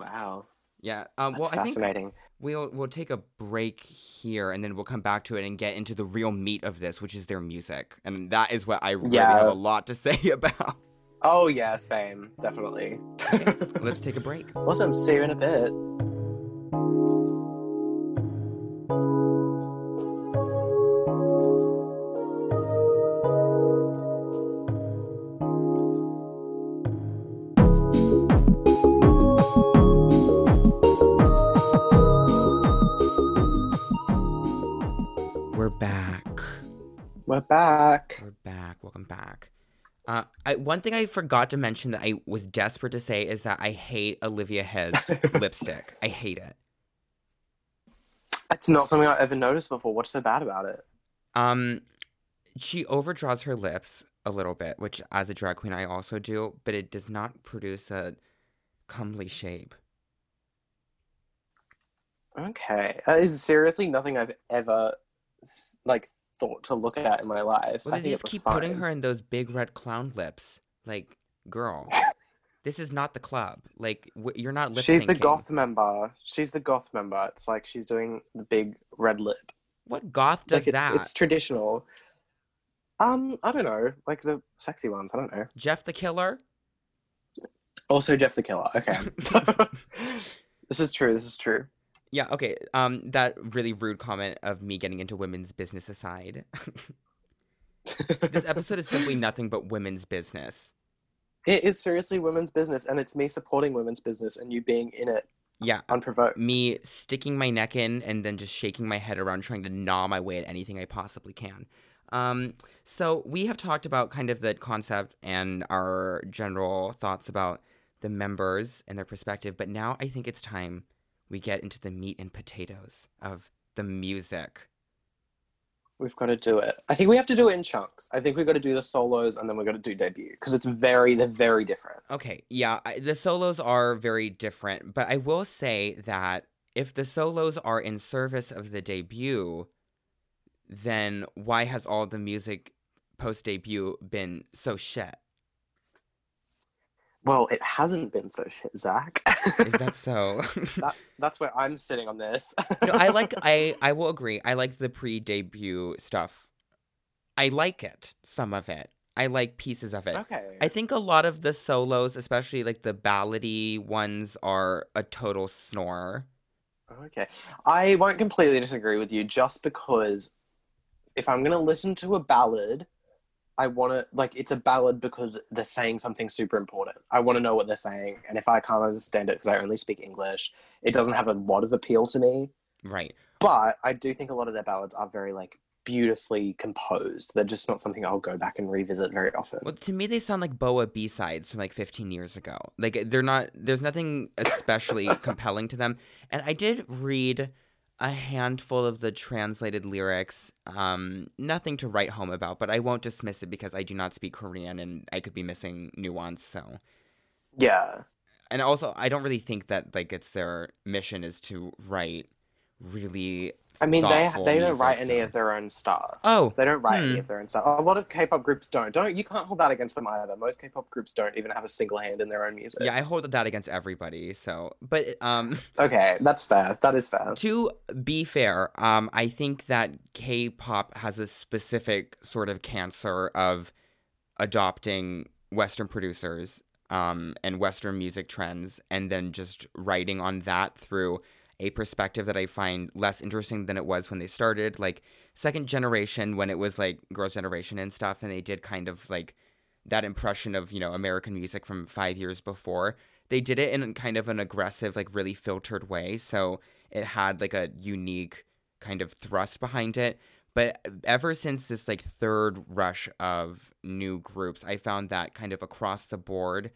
Wow. Yeah. Um, That's well, I think fascinating. We'll we'll take a break here and then we'll come back to it and get into the real meat of this, which is their music. And that is what I really Yeah. have a lot to say about. Oh yeah, same. Definitely. Let's take a break. awesome. See you in a bit. Back. We're back. Welcome back. Uh, I, one thing I forgot to mention that I was desperate to say is that I hate Olivia Hye's lipstick. I hate it. It's not something I've ever noticed before. What's so bad about it? Um, she overdraws her lips a little bit, which as a drag queen I also do, but it does not produce a comely shape. Okay, that is seriously nothing I've ever like thought to look at in my life. Well, I they think just it keep fine. putting her in those big red clown lips. Like, girl, this is not the club. Like, w- you're not lip She's the goth member. She's the goth member. It's like she's doing the big red lip. What goth does like it's that? it's traditional. Um, I don't know, like the sexy ones. I don't know. Jeff the Killer? Also, Jeff the Killer. Okay, this is true. This is true. Yeah, okay. Um, that really rude comment of me getting into women's business aside. this episode is simply nothing but women's business. It is seriously women's business, and it's me supporting women's business and you being in it Yeah, unprovoked. me sticking my neck in and then just shaking my head around trying to gnaw my way at anything I possibly can. Um, so we have talked about kind of the concept and our general thoughts about the members and their perspective, but now I think it's time we get into the meat and potatoes of the music. We've got to do it. I think we have to do it in chunks. I think we've got to do the solos and then we're going to do debut because it's very, they're very different. Okay, yeah, I, the solos are very different, but I will say that if the solos are in service of the debut, then why has all the music post debut been so shit? Well, it hasn't been so shit, Zach. Is that so? that's that's where I'm sitting on this. no, I like I I will agree. I like the pre-debut stuff. I like it, some of it. I like pieces of it. okay. I think a lot of the solos, especially like the ballady ones, are a total snore. Okay. I won't completely disagree with you just because if I'm going to listen to a ballad, I want to, like, it's a ballad because they're saying something super important. I want to know what they're saying. And if I can't understand it because I only speak English, it doesn't have a lot of appeal to me. Right. But I do think a lot of their ballads are very, like, beautifully composed. They're just not something I'll go back and revisit very often. Well, to me, they sound like BoA B sides from like 15 years ago. Like they're not. There's nothing especially compelling to them. And I did read a handful of the translated lyrics. Um, nothing to write home about, but I won't dismiss it because I do not speak Korean and I could be missing nuance. So, Yeah. and also, I don't really think that like it's their mission is to write really. I mean, they they don't write any of their own stuff. Oh, They don't write Hmm. any of their own stuff. A lot of K-pop groups don't. Don't you can't hold that against them either. Most K-pop groups don't even have a single hand in their own music. yeah, I hold that against everybody. So, but um. Okay, that's fair. That is fair. To be fair, um, I think that K-pop has a specific sort of cancer of adopting Western producers um, and Western music trends, and then just writing on that through a perspective that I find less interesting than it was when they started. Like second generation, when it was like Girls' Generation and stuff, and they did kind of like that impression of you know American music from five years before. They did it in kind of an aggressive, like really filtered way, so it had like a unique kind of thrust behind it. But ever since this like third rush of new groups, I found that kind of across the board,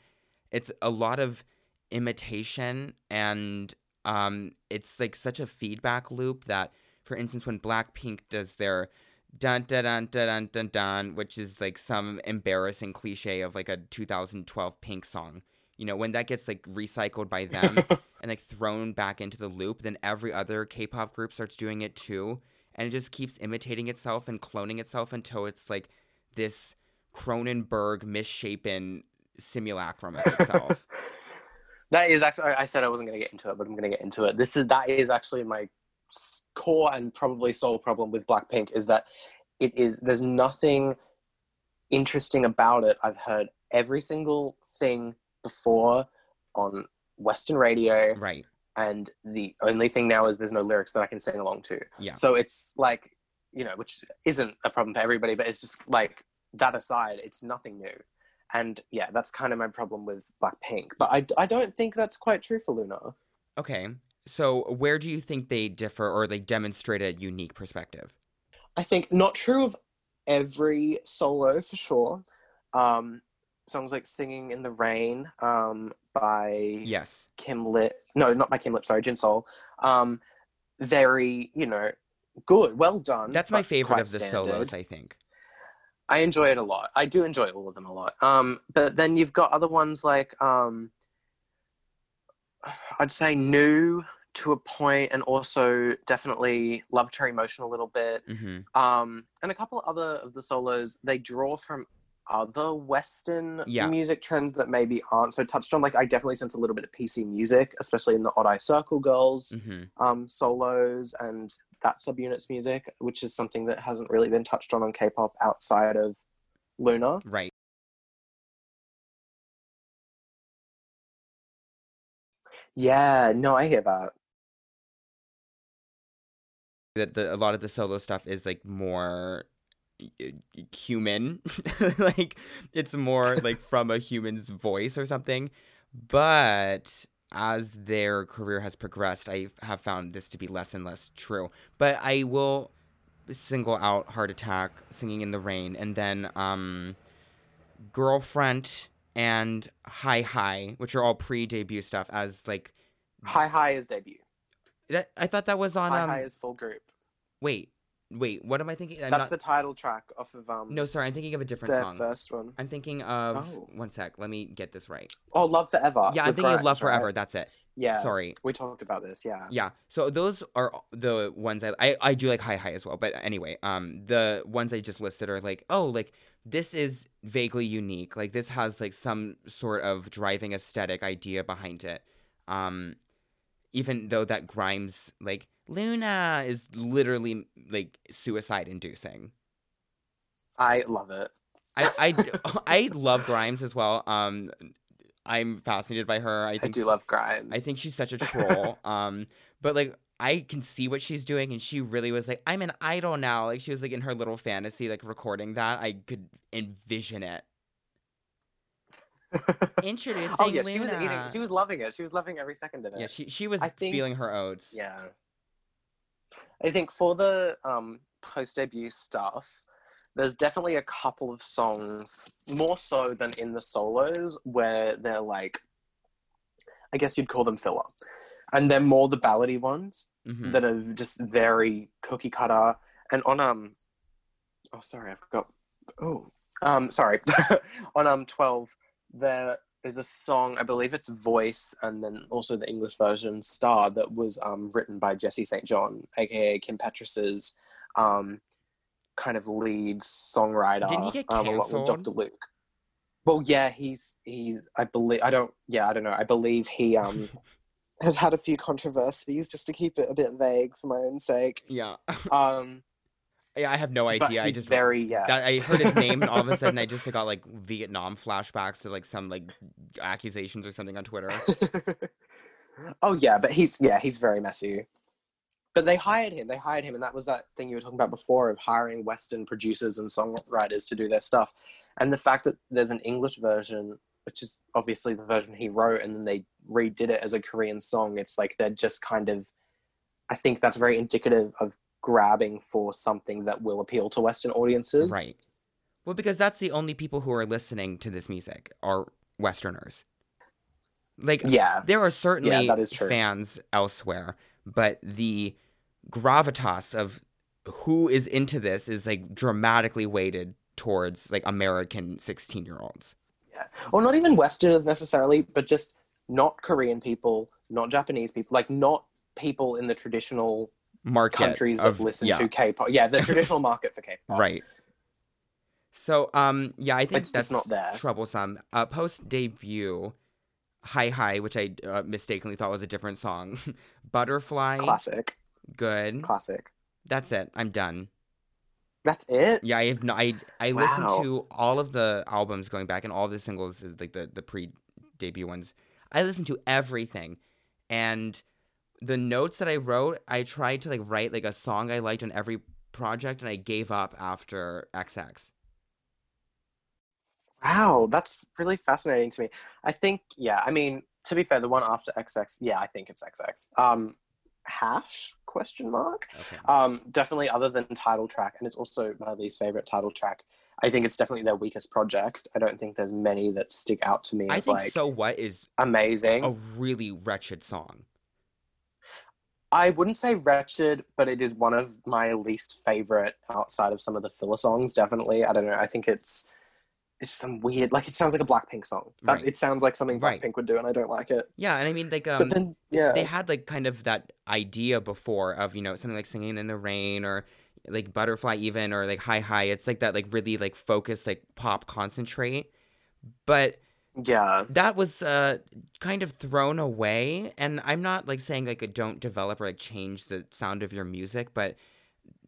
it's a lot of imitation and um, it's like such a feedback loop that, for instance, when Blackpink does their dun dun dun dun dun dun, dun which is like some embarrassing cliche of like a 2012 Pink song, you know, when that gets like recycled by them and like thrown back into the loop, then every other K-pop group starts doing it too, and it just keeps imitating itself and cloning itself until it's like this Cronenberg misshapen simulacrum of itself. that is actually. I said I wasn't going to get into it, but I'm going to get into it. This is that is actually my core and probably sole problem with Blackpink is that it is. There's nothing interesting about it. I've heard every single thing before on Western radio. right. and the only thing now is there's no lyrics that I can sing along to. Yeah. So it's like, you know, which isn't a problem for everybody, but it's just like that aside, it's nothing new. And yeah, that's kind of my problem with Blackpink. But I, I don't think that's quite true for Loona. Okay. So where do you think they differ or they demonstrate a unique perspective? I think not true of every solo for sure. Um, songs like "Singing in the Rain" um, by Yes. Kim Lip. No, not by Kim Lip. Sorry, JinSoul. Um, very, you know, good, well done. That's my favorite of the standard. solos, I think. I enjoy it a lot. I do enjoy all of them a lot. Um, but then you've got other ones like um, I'd say new to a point, and also definitely Love Cherry Motion a little bit. hmm Um, and a couple other of the solos they draw from other Western Yeah. music trends that maybe aren't so touched on. Like I definitely sense a little bit of PC music, especially in the Odd Eye Circle Girls hmm um, solos and that subunit's music, which is something that hasn't really been touched on on K-pop outside of Loona. Right. Yeah, no, I hear that. That the a lot of the solo stuff is like more human, like it's more like from a human's voice or something. But as their career has progressed, I have found this to be less and less true. But I will single out Heart Attack, Singing in the Rain, and then um, Girlfriend and Hi Hi, which are all pre-debut stuff. As like Hi Hi is debut. that, I thought that was on. Hi Um, Hi is full group. wait, wait, what am I thinking? I'm That's not- the title track off of um No, sorry, I'm thinking of a different their song. first one. I'm thinking of Oh. one sec. Let me get this right. Oh, Love Forever. yeah, I'm thinking of Love right? Forever. That's it. Yeah, Sorry. we talked about this. Yeah, Yeah. So those are the ones I, I I do like Hi Hi as well. But anyway, um, the ones I just listed are like, oh, like this is vaguely unique. Like this has like some sort of driving aesthetic idea behind it. Um, even though that Grimes like Loona is literally like suicide inducing. I love it. I, I, I love Grimes as well. Um, I'm fascinated by her. I I do love Grimes. I think she's such a troll. um, but like I can see what she's doing, and she really was like, I'm an idol now. Like she was like in her little fantasy, like recording that. I could envision it. Introducing oh yeah, she was eating. Loona. She was loving it. She was loving every second of it. Yeah, she she was think- feeling her oats. Yeah. I think for the um, post debut stuff, there's definitely a couple of songs, more so than in the solos, where they're like, I guess you'd call them filler. And they're more the ballady ones Mhm. that are just very cookie cutter. And on, um, oh, sorry, I forgot. Oh, um, sorry. on, um, 12, there is a song, I believe it's Voice, and then also the English version Star, that was um, written by Jesse St. John, aka Kim Petras's um, kind of lead songwriter. Didn't he get um, along with? Dr. Luke. Well, yeah, he's he's. I believe I don't. Yeah, I don't know. I believe he um has had a few controversies, just to keep it a bit vague for my own sake. Yeah, Um, yeah. I have no idea. I just very yeah. I heard his name, and all of a sudden, I just got like Vietnam flashbacks to like some like accusations or something on Twitter. oh yeah, but he's yeah he's very messy. But they hired him. They hired him, and that was that thing you were talking about before of hiring Western producers and songwriters to do their stuff. And the fact that there's an English version, which is obviously the version he wrote, and then they redid it as a Korean song. It's like they're just kind of. I think that's very indicative of grabbing for something that will appeal to Western audiences. Right. Well, because that's the only people who are listening to this music are Westerners. Like, Yeah. there are certainly true. fans elsewhere, but the gravitas of who is into this is like dramatically weighted towards like American 16 year olds. Yeah. Or not even Westerners necessarily, but just not Korean people, not Japanese people, like not people in the traditional Market countries of, that listen yeah, to K-pop. Yeah, the traditional market for K-pop. Right. So, um, yeah, I think It's that's just not there. troublesome. Uh, post debut, Hi Hi, which I uh, mistakenly thought was a different song. Butterfly, Classic, good. classic. That's it. I'm done. That's it. Yeah, I have no. I I Wow. listened to all of the albums going back and all the singles, is like the the pre debut ones. I listened to everything, and the notes that I wrote, I tried to like write like a song I liked on every project, and I gave up after XX. Wow, that's really fascinating to me. I think, yeah, I mean, to be fair, the one after XX, yeah, I think it's XX. Um, hash question mark. Okay. Um, definitely other than title track, and it's also my least favorite title track. I think it's definitely their weakest project. I don't think there's many that stick out to me I as think like so. What is amazing. a really wretched song? I wouldn't say wretched, but it is one of my least favorite outside of some of the filler songs. Definitely, I don't know. I think it's it's some weird, like it sounds like a Blackpink song. That, Right. It sounds like something Right. Blackpink would do, and I don't like it. Yeah, and I mean like um but then, yeah, they had like kind of that idea before of you know something like singing in the rain or like butterfly even or like hi hi it's like that like really like focused like pop concentrate but yeah, that was uh kind of thrown away and i'm not like saying like don't develop or like change the sound of your music but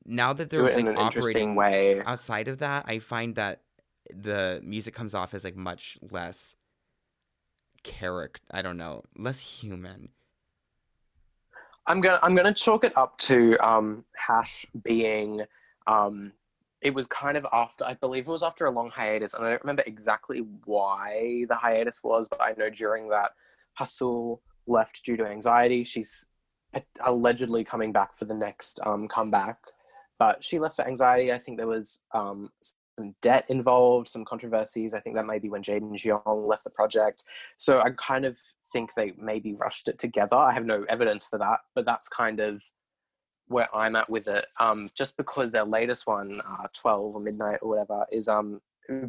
now that they're like operating way. outside of that i find that the music comes off as like much less character i don't know less human I'm gonna I'm gonna chalk it up to um, Hash being um, it was kind of after I believe it was after a long hiatus, and I don't remember exactly why the hiatus was, but I know during that HaSeul left due to anxiety. She's allegedly coming back for the next um, comeback, but she left for anxiety. I think there was um, some debt involved, some controversies. I think that maybe when Jaden Jeong left the project. So I kind of think they maybe rushed it together. I have no evidence for that, but that's kind of where I'm at with it. Um, just because their latest one, uh, 12 or Midnight or whatever, is um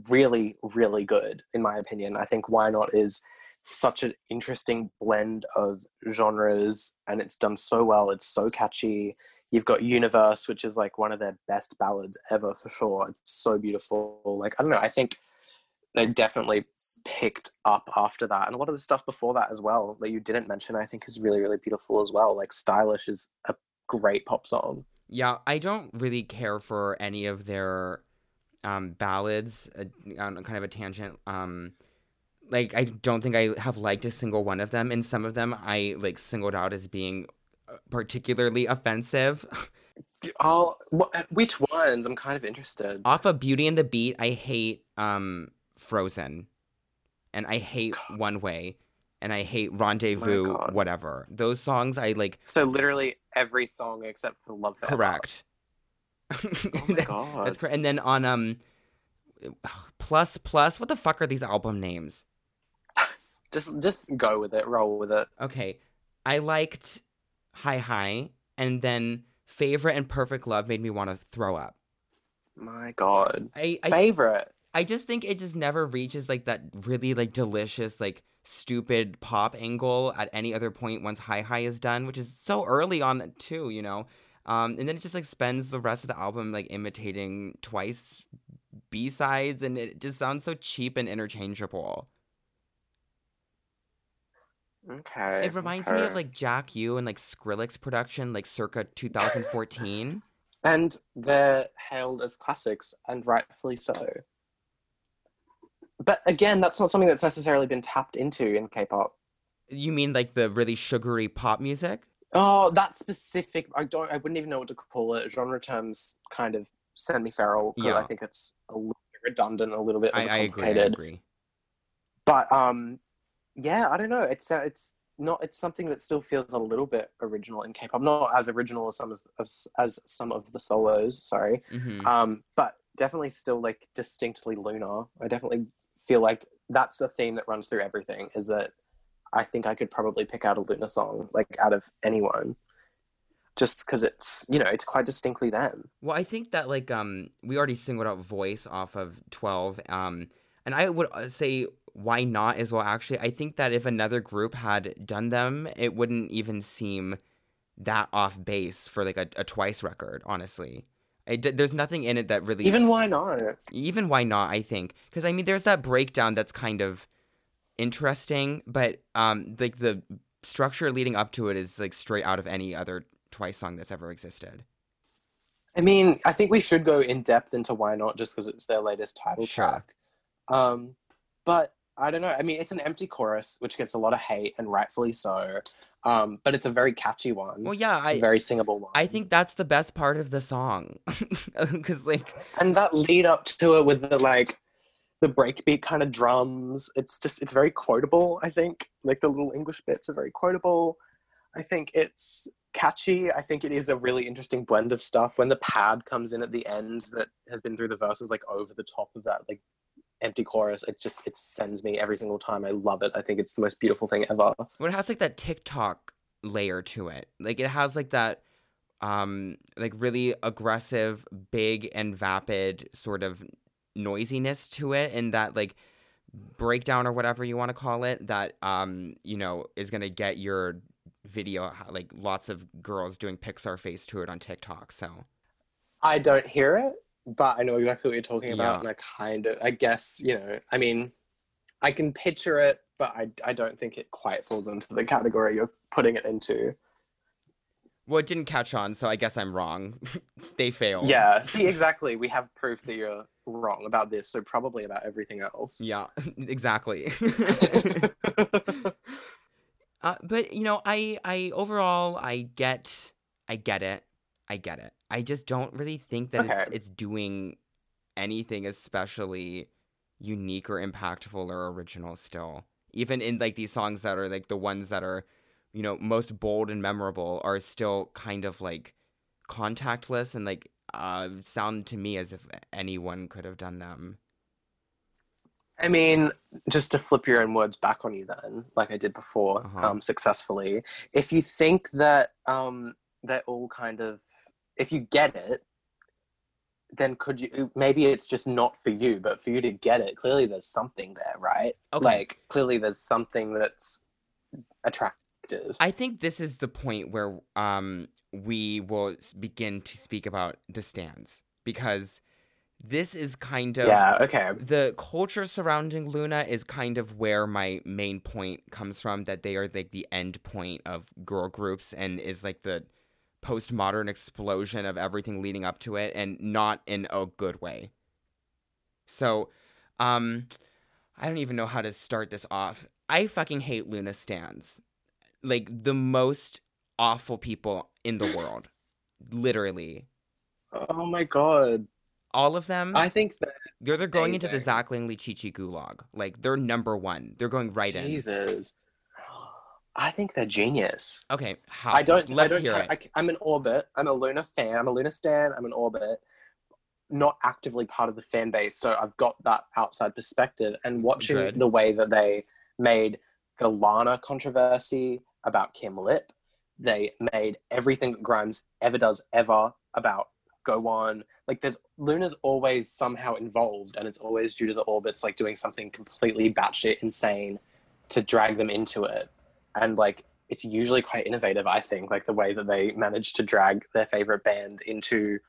really, really good in my opinion. I think Why Not is such an interesting blend of genres and it's done so well. It's so catchy. You've got Universe, which is like one of their best ballads ever for sure. It's so beautiful. Like, I don't know, I think they definitely picked up after that. And a lot of the stuff before that as well that you didn't mention, I think is really, really beautiful as well. Like Stylish is a great pop song. Yeah, I don't really care for any of their um, ballads. Uh, on kind of a tangent. Um, like I don't think I have liked a single one of them, and some of them I like singled out as being uh, particularly offensive. All wh- which ones? I'm kind of interested. Off of Beauty and the Beat, I hate um, Frozen, and I hate One Way, and I hate Rendezvous. God. Whatever those songs, I like. So literally every song except for Love Forever. Correct. Oh my god. That's correct. And then on um, plus plus, what the fuck are these album names? Just just go with it. Roll with it. Okay, I liked Hi Hi, and then Favorite and Perfect Love made me want to throw up. My god. I, I Favorite. I just think it just never reaches like that really like delicious like stupid pop angle at any other point once Hi Hi is done, which is so early on too, you know. Um, and then it just like spends the rest of the album like imitating twice B sides, and it just sounds so cheap and interchangeable. Okay. It reminds me of like Jack Ü and like Skrillex production, like circa 2014. And they're hailed as classics, and rightfully so. But again, that's not something that's necessarily been tapped into in K-pop. you mean like the really sugary pop music? Oh, that specific. I don't. I wouldn't even know what to call it. Genre terms kind of send me feral. 'cause Yeah. I think it's a little bit redundant, a little bit I, I agree. I agree. But um, yeah, I don't know. It's uh, it's not. It's something that still feels a little bit original in K-pop. Not as original as some of as, as some of the solos. Sorry. hmm Um, but definitely still like distinctly lunar. I definitely feel like that's a theme that runs through everything. Is that I think I could probably pick out a Loona song like out of anyone, just because it's you know it's quite distinctly them. Well, I think that like um we already singled out voice off of 12 um and I would uh, say why not as well actually. I think that if another group had done them, it wouldn't even seem that off base for like a, a twice record, honestly. It, there's nothing in it that really Even why not? even why not i think because i mean there's that breakdown that's kind of interesting but um like the structure leading up to it is like straight out of any other twice song that's ever existed I mean, I think we should go in depth into why not, just because it's their latest title Sure. track. Um, but I don't know. I mean, it's an empty chorus, which gets a lot of hate, and rightfully so. Um, but it's a very catchy one. well yeah it's a i very singable one. i think that's the best part of the song. Because like and that lead up to it with the like the breakbeat kind of drums it's just it's very quotable i think. Like the little english bits are very quotable. I think it's catchy. I think it is a really interesting blend of stuff. When the pad comes in at the end that has been through the verses like over the top of that like empty chorus it just it sends me every single time i love it i think it's the most beautiful thing ever when it has like that tiktok layer to it. Like it has like that um like really aggressive, big and vapid sort of noisiness to it and that like breakdown or whatever you want to call it that um you know is going to get your video like lots of girls doing Pixar face to it on TikTok. So I don't hear it, but I know exactly what you're talking about, Yeah. and I kind of, I guess, you know, I mean, I can picture it, but I, I don't think it quite falls into the category you're putting it into. well, it didn't catch on, so I guess I'm wrong. they failed. Yeah, see, exactly. We have proof that you're wrong about this, so probably about everything else. Yeah, exactly. uh, but you know, I I overall I get I get it. I get it. I just don't really think that it's it's doing anything especially unique or impactful or original still. Even in like these songs that are like the ones that are, you know, most bold and memorable are still kind of like contactless and like uh sound to me as if anyone could have done them. I mean, just to flip your own words back on you, then, like I did before, Uh-huh. um, successfully. If you think that um, they're all kind of, if you get it, then could you? Maybe it's just not for you, but for you to get it, clearly there's something there, right? Okay. Like clearly there's something that's attractive. I think this is the point where um we will begin to speak about the stands because this is kind of yeah. Okay. the culture surrounding Loona is kind of where my main point comes from that they are like the end point of girl groups and is like the postmodern explosion of everything leading up to it and not in a good way. So, um I don't even know how to start this off. I fucking hate Loona stands. Like the most awful people in the world. Literally. Oh my god. All of them. I think that They're they're going into the. Zach Langley Chi Chi gulag. Like they're number one. They're going right in. Jesus. I think they're genius. Okay, how? I don't. Let's I don't hear ca- it. I, am an orbit. I'm a Loona fan. I'm a Loona stan. I'm an orbit. Not actively part of the fan base, so I've got that outside perspective. And watching Good. the way that they made the Lana controversy about Kim Lip, they made everything that Grimes ever does ever about Go Won. Like, there's Loona's always somehow involved, and it's always due to the orbits like doing something completely batshit insane to drag them into it and like it's usually quite innovative i think like the way that they manage to drag their favorite band into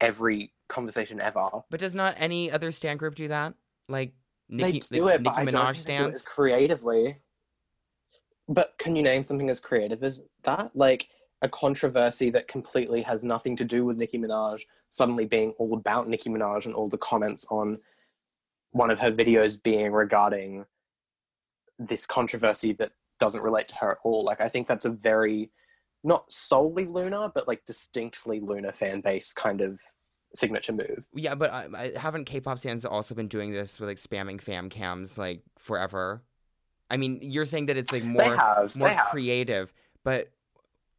every conversation ever. But does not any other stand group do that? Like Nicki, they do like, it but Nicki i Minaj don't think they do it creatively. But can you name something as creative as that? Like a controversy that completely has nothing to do with Nicki Minaj suddenly being all about Nicki Minaj and all the comments on one of her videos being regarding this controversy that doesn't relate to her at all. Like I think that's a very not solely Loona, but like distinctly Loona fan base kind of signature move. Yeah, but I, I haven't K-pop stands also been doing this with like spamming fan cams like forever. I mean, you're saying that it's like more have, more creative, but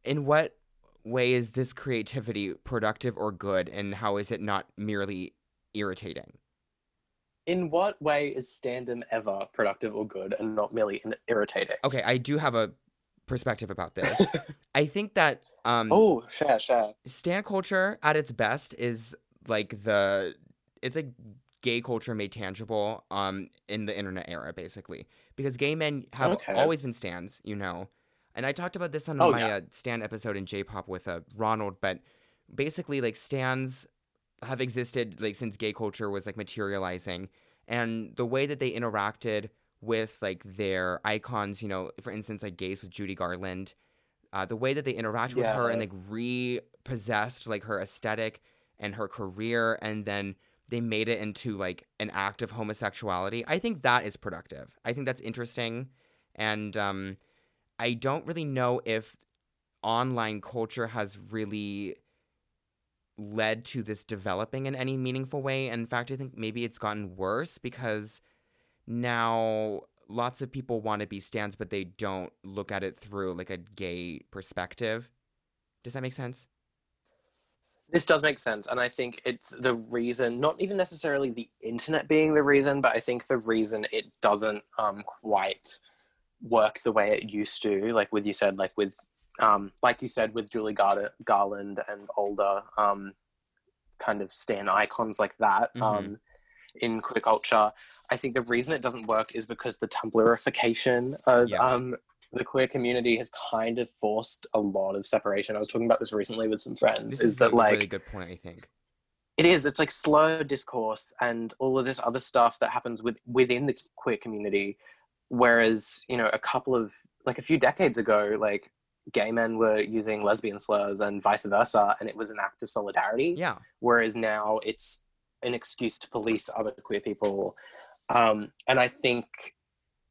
in what way is this creativity productive or good, and how is it not merely irritating? In what way is standum ever productive or good and not merely in- irritating? Okay, I do have a perspective about this. I think that um oh, share, share. stan culture at its best is like the it's like gay culture made tangible um in the internet era basically because gay men have Okay. always been stands, you know and i talked about this on Oh, my yeah. uh, stan episode in j-pop with uh, ronald but basically like stans have existed like since gay culture was like materializing. And the way that they interacted with like their icons you know for instance like gays with judy garland uh, the way that they interacted with her and like repossessed like her aesthetic and her career and then they made it into like an act of homosexuality i think that is productive. I think that's interesting. And um i don't really know if online culture has really led to this developing in any meaningful way in fact i think maybe it's gotten worse because now lots of people want to be stands but they don't look at it through like a gay perspective does that make sense This does make sense, and I think it's the reason, not even necessarily the internet being the reason, but I think the reason it doesn't um, quite work the way it used to. Like with you said, like with um, like you said with Julie Gar- Garland and older um, kind of stan icons like that. Mhm. Um, in queer culture, I think the reason it doesn't work is because the Tumblrification of Yeah. um, the queer community has kind of forced a lot of separation. I was talking about this recently with some friends. This is is that like really good point, I think. it is it's like slow discourse and all of this other stuff that happens with within the queer community whereas you know a couple of like a few decades ago like gay men were using lesbian slurs and vice versa and it was an act of solidarity Yeah. whereas now it's an excuse to police other queer people um, and i think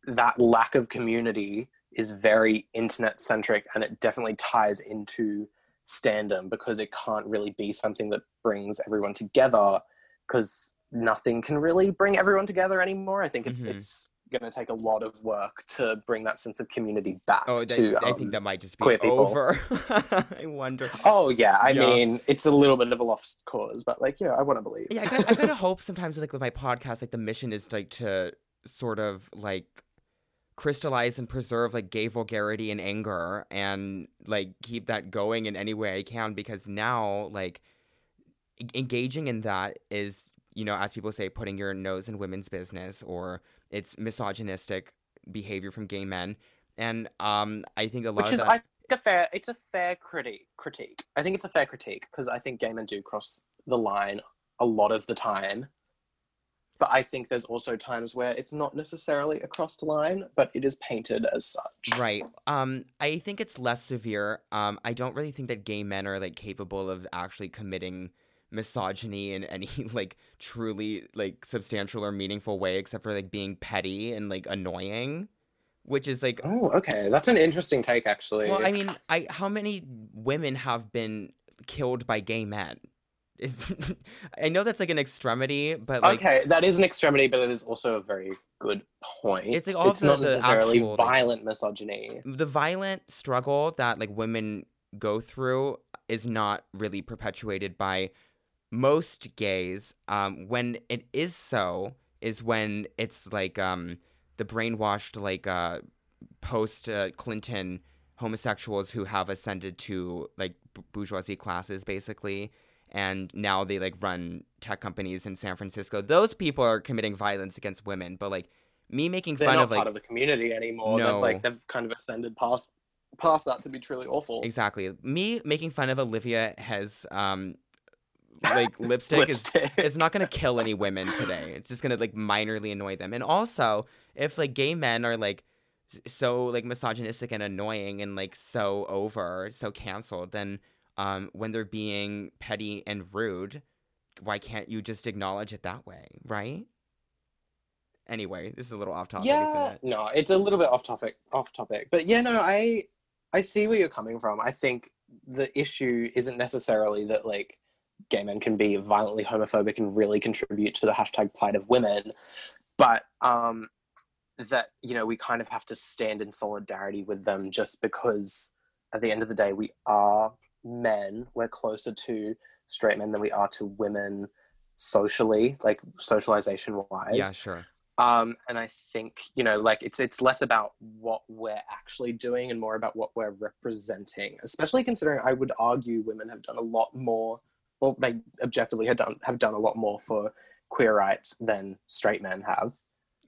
that lack of community is very internet centric and it definitely ties into standum because it can't really be something that brings everyone together because nothing can really bring everyone together anymore i think it's Mhm. it's going to take a lot of work to bring that sense of community back Oh, that, to I um, think that might just be queer people. over. I wonder. oh yeah i Yeah. mean it's a little bit of a lost cause but like you know i want to believe Yeah, I kind, I kind of hope sometimes like with my podcast, like the mission is like to sort of like crystallize and preserve like gay vulgarity and anger and like keep that going in any way I can because now like engaging in that is you know as people say putting your nose in women's business or it's misogynistic behavior from gay men and um I think a lot which of is that I think a fair it's a fair critique critique i think it's a fair critique because i think gay men do cross the line a lot of the time but i think there's also times where it's not necessarily a crossed line but it is painted as such Right. Um, I think it's less severe. Um, I don't really think that gay men are like capable of actually committing misogyny in any like truly like substantial or meaningful way, except for like being petty and like annoying, which is like. oh okay that's an interesting take actually Well, I mean, I how many women have been killed by gay men? Is I know that's like an extremity, but like okay that is an extremity but it is also a very good point It's like all it's the- not the necessarily actual, like- violent misogyny the violent struggle that like women go through is not really perpetuated by most gays um when it is so is when it's like um the brainwashed like uh post uh, clinton homosexuals who have ascended to like b- bourgeoisie classes basically. And now they like run tech companies in san francisco. Those people are committing violence against women. But like me making they're fun not of like part of the community anymore. No. they've like they've kind of ascended past past that to be truly awful. Exactly. Me making fun of Olivia Hye's um like lipstick is it's not gonna kill any women today. It's just gonna like minorly annoy them. And also, if like gay men are like so like misogynistic and annoying and like so over, so canceled, then um when they're being petty and rude, why can't you just acknowledge it that way, right? Anyway, this is a little off topic, yeah it? no it's a little bit off topic off topic but yeah no i i see where you're coming from i think the issue isn't necessarily that like gay men can be violently homophobic and really contribute to the hashtag plight of women. But um that you know we kind of have to stand in solidarity with them just because at the end of the day we are men. We're closer to straight men than we are to women socially like socialization wise. Yeah, sure. um and i think you know like it's it's less about what we're actually doing and more about what we're representing especially considering i would argue women have done a lot more well they objectively have done have done a lot more for queer rights than straight men have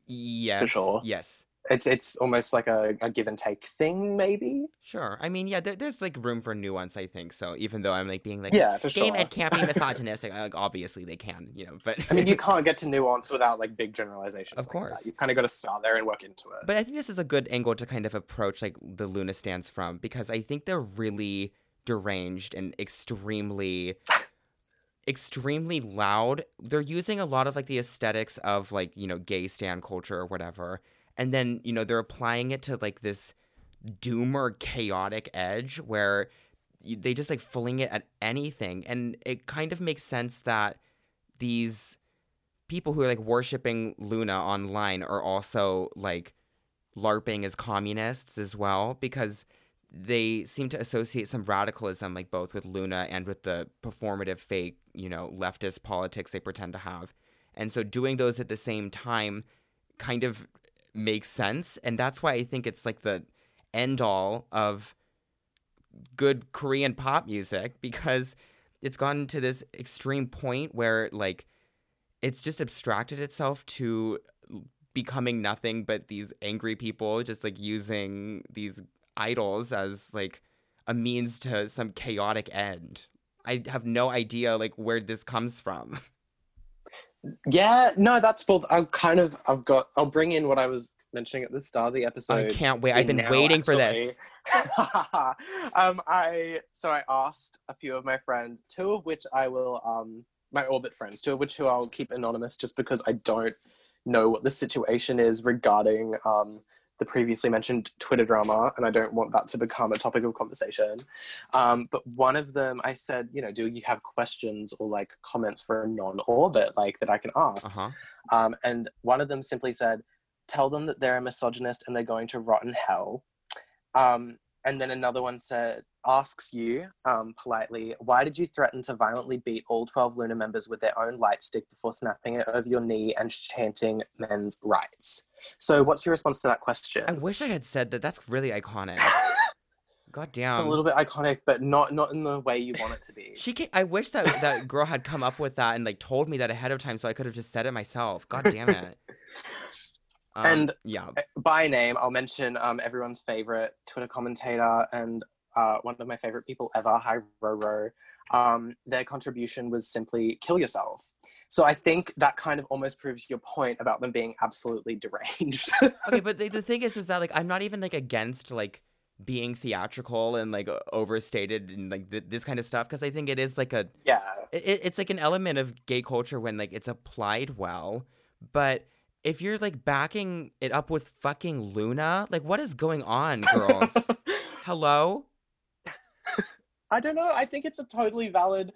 Yes. For sure. Yes. it's it's almost like a, a give and take thing maybe Sure. I mean, yeah, there, there's like room for nuance, I think. So even though I'm like being like, yeah for gay sure men can't be misogynistic, like obviously they can, you know. But i mean you can't get to nuance without like big generalizations Of course. that. you kind of got to start there and work into it but I think this is a good angle to kind of approach like the Loona stands from because I think they're really deranged and extremely extremely loud. They're using a lot of like the aesthetics of like, you know, gay stand culture or whatever. And then, you know, they're applying it to like this doomer chaotic edge where they just like fling it at anything and it kind of makes sense that these people who are like worshiping Loona online are also like larping as communists as well because they seem to associate some radicalism like both with Loona and with the performative fake, you know, leftist politics they pretend to have. And so doing those at the same time kind of makes sense, and that's why I think it's like the end all of good Korean pop music because it's gotten to this extreme point where like it's just abstracted itself to becoming nothing but these angry people just like using these idols as like a means to some chaotic end. I have no idea like where this comes from. Yeah, no, that's both. I'm kind of. I've got. I'll bring in what I was mentioning at the start of the episode. I can't wait. I've been now, waiting for this. um, I so I asked a few of my friends, two of which I will um my orbit friends, two of which who I'll keep anonymous just because I don't know what the situation is regarding um the previously mentioned Twitter drama, and I don't want that to become a topic of conversation. Um, but one of them, I said, you know, do you have questions or like comments for a non-orbit like that I can ask? Uh-huh. Um, and one of them simply said, tell them that they're a misogynist and they're going to rot in hell. Um, and then another one said, asks you um, politely, why did you threaten to violently beat all 12 Loona members with their own light stick before snapping it over your knee and chanting men's rights? So, what's your response to that question? I wish I had said that. That's really iconic. God damn. It's a little bit iconic, but not not in the way you want it to be. She can I wish that that girl had come up with that and like told me that ahead of time so I could have just said it myself. God damn it. Um, And- yeah, By name, I'll mention um, everyone's favorite Twitter commentator and uh, one of my favorite people ever, Hi Roro. Um, their contribution was simply kill yourself. So I think that kind of almost proves your point about them being absolutely deranged. okay, but the, the thing is, is that like I'm not even like against like being theatrical and like overstated and like th- this kind of stuff because I think it is like a yeah. it, it's like an element of gay culture when like it's applied well, but if you're like backing it up with fucking Loona, like what is going on, girls? Hello? I don't know. I think it's a totally valid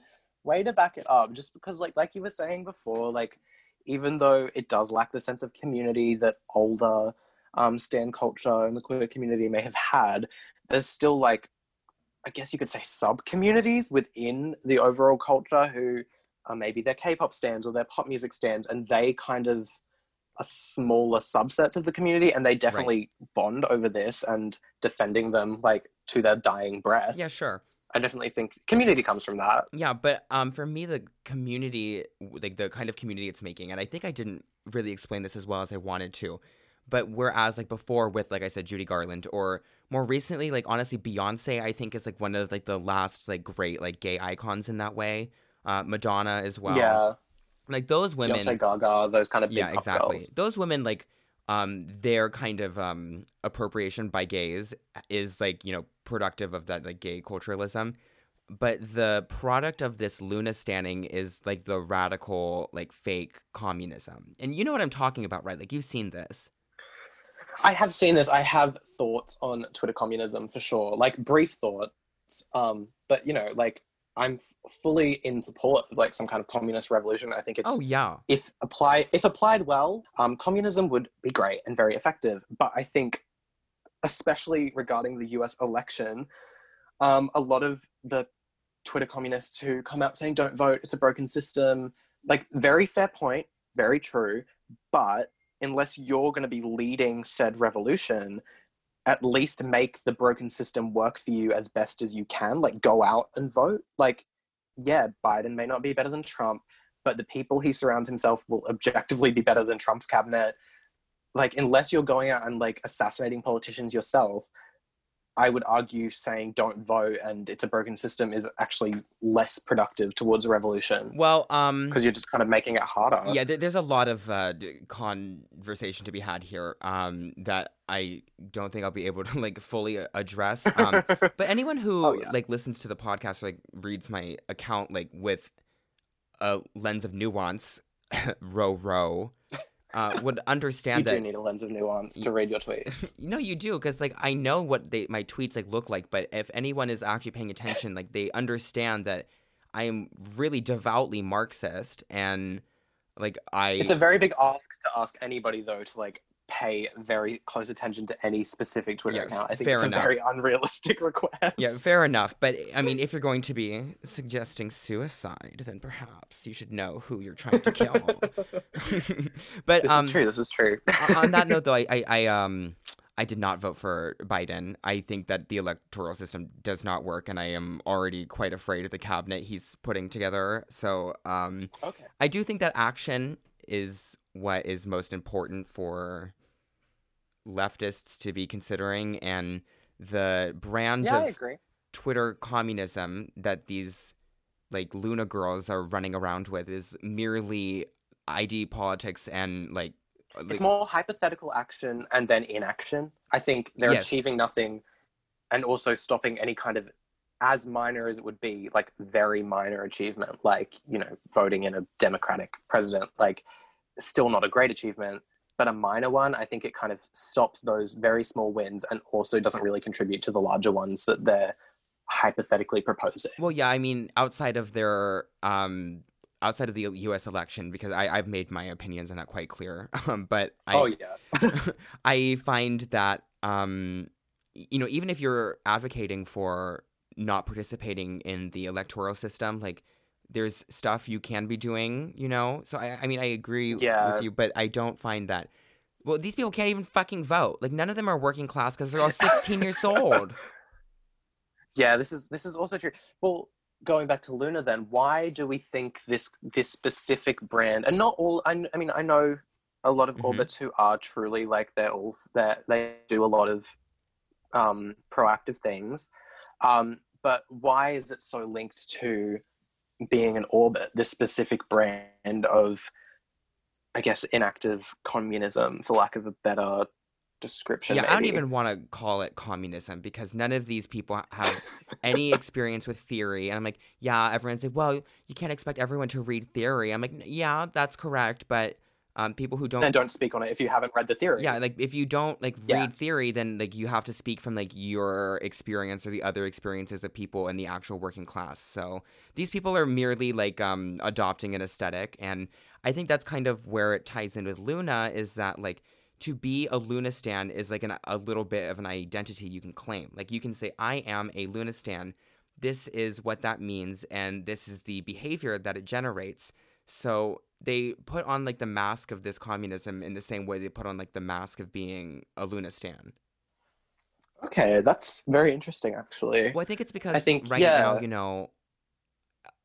way to back it up, just because, like, like you were saying before, like, even though it does lack the sense of community that older um, stand culture and the queer community may have had, there's still like, I guess you could say sub communities within the overall culture who are maybe their K-pop stands or their pop music stands, and they kind of are smaller subsets of the community, and they definitely bond over this and defending them like to their dying breath. Yeah, sure. I definitely think community comes from that. Yeah, but um, for me, the community, like the kind of community it's making, and I think I didn't really explain this as well as I wanted to, but whereas like before with like I said, Judy Garland, or more recently, like honestly, Beyonce, I think is like one of like the last like great like gay icons in that way. Uh, Madonna as well. yeah, like those women. Beyonce, Gaga, those kind of big yeah, exactly. girls. Those women like um their kind of um appropriation by gays is like you know productive of that like gay culturalism but the product of this loona standing is like the radical like fake communism and you know what i'm talking about right like you've seen this I have seen this. I have thoughts on Twitter communism for sure, like brief thoughts. Um, but you know, like I'm fully in support of like some kind of communist revolution. I think it's oh yeah if applied if applied well, um, communism would be great and very effective. But I think, especially regarding the U.S. election, um, a lot of the Twitter communists who come out saying "Don't vote, it's a broken system," like very fair point, very true. But unless you're going to be leading said revolution, at least make the broken system work for you as best as you can. Like go out and vote. Like, yeah, Biden may not be better than Trump, but the people he surrounds himself will objectively be better than Trump's cabinet. Like, unless you're going out and like assassinating politicians yourself, I would argue saying don't vote and it's a broken system is actually less productive towards a revolution well um because you're just kind of making it harder. yeah there's a lot of uh, conversation to be had here um that i don't think i'll be able to like fully uh, address um But anyone who Oh, yeah. like listens to the podcast or like reads my account like with a lens of nuance, row row, uh, would understand you understand do need a lens of nuance to read your tweets. no, you do, because like I know what they my tweets like look like. But if anyone is actually paying attention, like they understand that I am really devoutly Marxist, and like I It's a very big ask to ask anybody though to like pay very close attention to any specific Twitter Yeah, account. I think it's a very unrealistic request. Yeah, fair enough. But I mean, if you're going to be suggesting suicide, then perhaps you should know who you're trying to kill. but this um, is true. This is true. on that note, though, I, I, I um. I did not vote for Biden. I think that the electoral system does not work, and I am already quite afraid of the cabinet he's putting together. So, um, okay. I do think that action is what is most important for leftists to be considering, and the brand Yeah, of Twitter communism that these like Loona girls are running around with is merely ID politics and like uh, It's like- more hypothetical action and then inaction. I think they're Yes. achieving nothing and also stopping any kind of as minor as it would be, like very minor achievement, like, you know, voting in a democratic president, like still not a great achievement, but a minor one. I think it kind of stops those very small wins and also doesn't really contribute to the larger ones that they're hypothetically proposing. well yeah I mean outside of their um outside of the U.S. election because I I've made my opinions on that quite clear um but I oh yeah. I find that um you know even if you're advocating for not participating in the electoral system like there's stuff you can be doing you know so I I mean I agree Yeah. with you but I don't find that well these people can't even fucking vote like none of them are working class because they're all 16 years old Yeah, this is this is also true. Well, going back to Loona, then why do we think this this specific brand and not all? I, I mean, I know a lot of Mhm. orbits who are truly like they're all that they do a lot of um, proactive things, um, but why is it so linked to being an orbit? This specific brand of, I guess, inactive communism, for lack of a better description. yeah I don't even want to call it communism because none of these people have any experience with theory. And I'm like, yeah, everyone's like, well, you can't expect everyone to read theory. I'm like, yeah, that's correct, but um, people who don't, Then don't speak on it if you haven't read the theory. yeah, like if you don't like Yeah. read theory, then like you have to speak from like your experience or the other experiences of people in the actual working class. So these people are merely like um adopting an aesthetic, and I think that's kind of where it ties in with Loona is that like to be a Loona stan is like an, a little bit of an identity you can claim. Like you can say, I am a Loona stan. This is what that means, and this is the behavior that it generates. So they put on like the mask of this communism in the same way they put on like the mask of being a Loona stan. Okay, that's very interesting, actually. Well, I think it's because I think, right now, you know,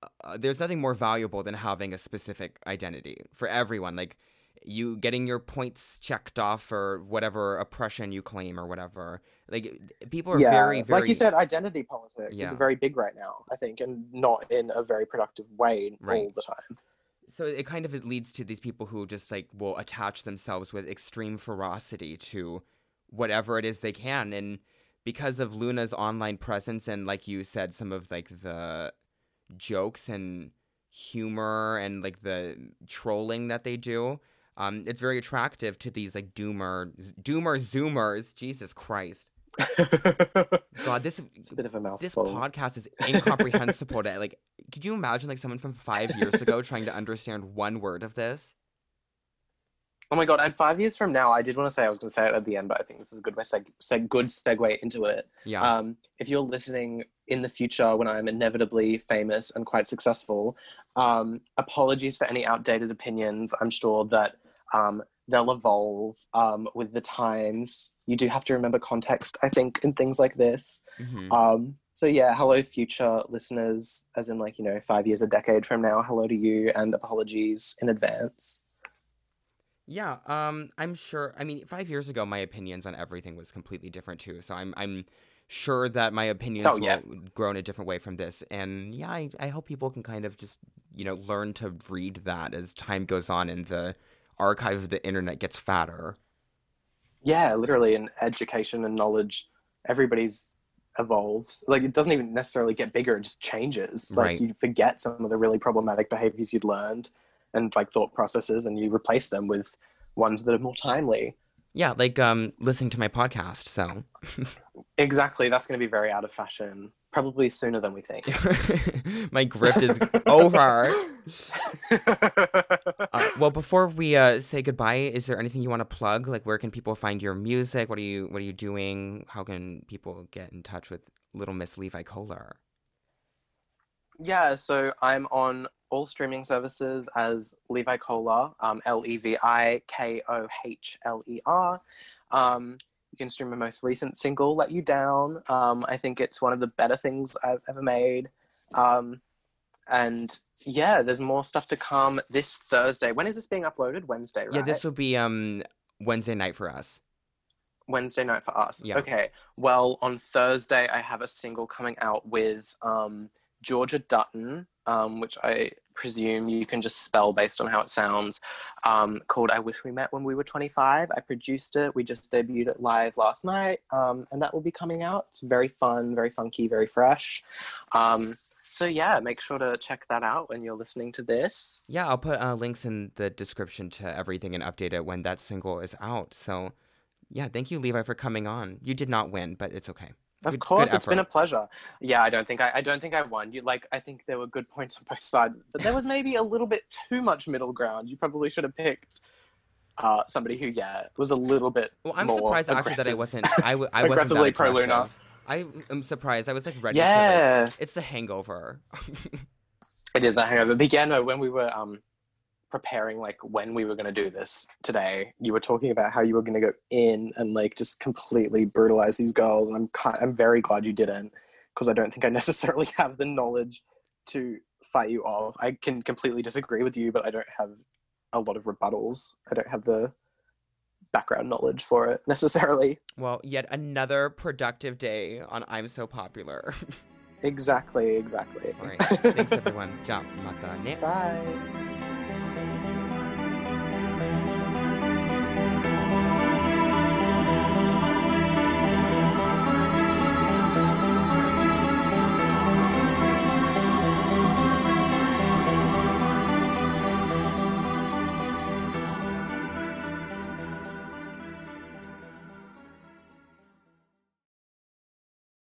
uh, uh, there's nothing more valuable than having a specific identity for everyone. Like you getting your points checked off for whatever oppression you claim or whatever. Like people are yeah, very, very like you said, identity politics. Yeah. It's very big right now, I think, and not in a very productive way Right. all the time. So it kind of leads to these people who just like will attach themselves with extreme ferocity to whatever it is they can. And because of loona's online presence and like you said some of like the jokes and humor and like the trolling that they do um it's very attractive to these like doomer doomer zoomers jesus christ god this it's a bit of a this podcast is incomprehensible to like could you imagine like someone from five years ago trying to understand one word of this Oh my god! And five years from now, I did want to say I was going to say it at the end, but I think this is a good way seg- seg- good segue into it. yeah Um, if you're listening in the future when I'm inevitably famous and quite successful, um, apologies for any outdated opinions. I'm sure that um, they'll evolve um, with the times. You do have to remember context, I think, in things like this. Mhm. Um, so yeah, hello, future listeners, as in like you know, five years, a decade from now. Hello to you, and apologies in advance. yeah um i'm sure i mean five years ago my opinions on everything was completely different too so i'm i'm sure that my opinions Oh, yeah. will grow in a different way from this and yeah I, I hope people can kind of just you know learn to read that as time goes on and the archive of the internet gets fatter Yeah, literally, in education and knowledge, everybody's evolves. Like it doesn't even necessarily get bigger; it just changes. Like Right. you forget some of the really problematic behaviors you'd learned and like thought processes, and you replace them with ones that are more timely. yeah like um listening to my podcast so Exactly, that's going to be very out of fashion probably sooner than we think. My grift is over. Uh, well, before we uh, say goodbye, is there anything you want to plug? Like, where can people find your music? What are you What are you doing? How can people get in touch with Little Miss Levi Kohler? yeah, so I'm on all streaming services as Levi Kohler, um, L E V I K O H L E R. Um, you can stream my most recent single, Let You Down. Um, I think it's one of the better things I've ever made. Um, and yeah, there's more stuff to come this Thursday. When is this being uploaded? Wednesday, right? Yeah, this will be um Wednesday night for us. Wednesday night for us. Yeah. Okay. Well, on Thursday, I have a single coming out with um, Georgia Dutton, um, which I presume you can just spell based on how it sounds, um, called I Wish We Met When We Were 25. I produced it. We just debuted it live last night, um, and that will be coming out. It's very fun, very funky, very fresh. Um, so, yeah, make sure to check that out when you're listening to this. Yeah, I'll put uh, links in the description to everything and update it when that single is out. So, yeah, thank you, Levi, for coming on. You did not win, but it's okay. Of Good- good course, it's been a pleasure. Yeah, I don't think I, I don't think I won. You like, I think there were good points on both sides, but there was maybe a little bit too much middle ground. You probably should have picked uh, somebody who, yeah, was a little bit. Well, I'm surprised actually that I wasn't. I, w- I wasn't Aggressively pro Loona. I am surprised. I was like ready. To, like, Yeah, it's the Hangover. it is the hangover. But yeah, no, when we were um preparing, like when we were going to do this today, you were talking about how you were going to go in and like just completely brutalize these girls. And I'm I'm very glad you didn't because I don't think I necessarily have the knowledge to fight you off. I can completely disagree with you, but I don't have a lot of rebuttals. I don't have the background knowledge for it necessarily. well, yet another productive day on I'm So Popular. Exactly, exactly. All right. Thanks, everyone. Ciao. Mata ne. Bye.